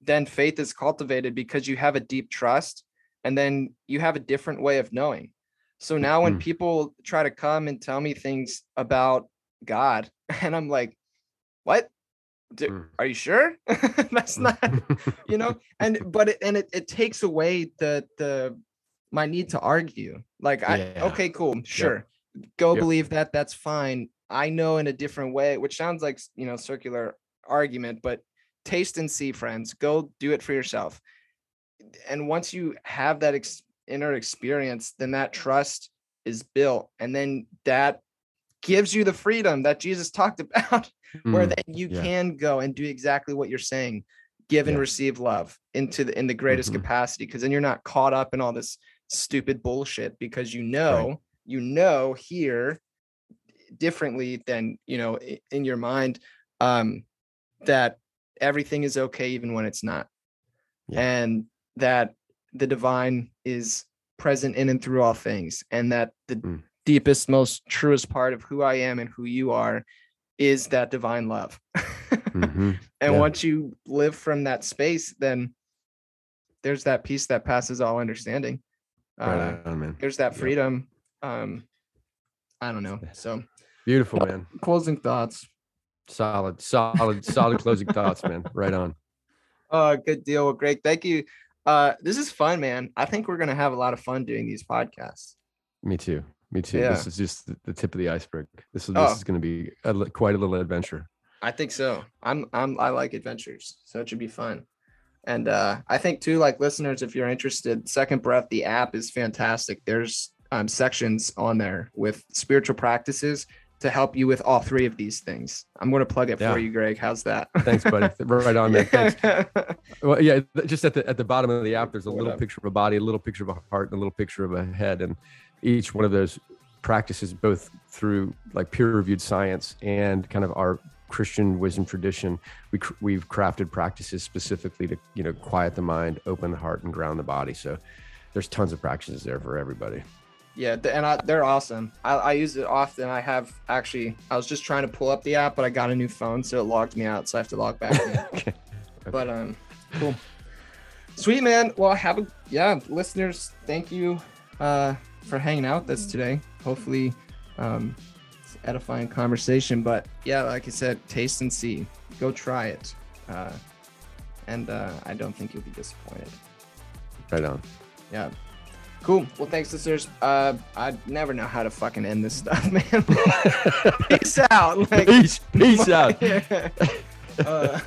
then faith is cultivated because you have a deep trust and then you have a different way of knowing. So now when mm. people try to come and tell me things about God, *laughs* and I'm like, what? mm. Are you sure? *laughs* That's not, you know, and *laughs* but it, and it, it takes away the the my need to argue. Like I yeah. okay, cool, sure. Yep. Go yep. believe that, that's fine. I know in a different way, which sounds like you know circular argument, but taste and see, friends. Go do it for yourself. And once you have that ex- inner experience, then that trust is built. And then that gives you the freedom that Jesus talked *laughs* about, where Mm, then you yeah. can go and do exactly what you're saying, give and Yeah. receive love into the in the greatest Mhm. capacity, because then you're not caught up in all this stupid bullshit because you know, you know here differently than you know in your mind um that everything is okay even when it's not Yeah. and that the divine is present in and through all things and that the Mm. deepest most truest part of who i am and who you are is that divine love Mhm. *laughs* and Yeah. once you live from that space then there's that peace that passes all understanding uh, on, man. there's that Yeah. freedom um i don't know so Beautiful, man. closing thoughts Solid, solid, solid closing thoughts, man. Right on. Oh, good deal. Well, Greg, thank you. Uh, this is fun, man. I think we're gonna have a lot of fun doing these podcasts. Me too. Me too. Yeah. This is just the, tip of the iceberg. This is Oh. this is going to be a, quite a little adventure. I think so. I'm I'm I like adventures, so it should be fun. And uh, I think too, like listeners, if you're interested, Second Breath, the app is fantastic. There's um, sections on there with spiritual practices to help you with all three of these things. I'm going to plug it Yeah. for you, Greg. How's that? Thanks, buddy. *laughs* right on, man. Thanks. Well, yeah, just at the at the bottom of the app, there's a little picture of a body, a little picture of a heart, and a little picture of a head, and each one of those practices, both through like peer-reviewed science and kind of our Christian wisdom tradition, we cr- we've crafted practices specifically to you know quiet the mind, open the heart, and ground the body. So there's tons of practices there for everybody. Yeah, and I, they're awesome. I, I use it often. I have actually. I was just trying to pull up the app, but I got a new phone, so it logged me out. So I have to log back in. *laughs* Okay. But um, cool, sweet man. Well, I have a yeah, listeners. Thank you uh for hanging out with us today. Hopefully, um, it's edifying conversation. But yeah, like I said, taste and see. Go try it. Uh, and uh, I don't think you'll be disappointed. Right on. Yeah. Cool. Well, thanks, listeners. Uh, I never know how to fucking end this stuff, *laughs* man. *laughs* Peace out. Like, peace, peace out. *laughs* uh,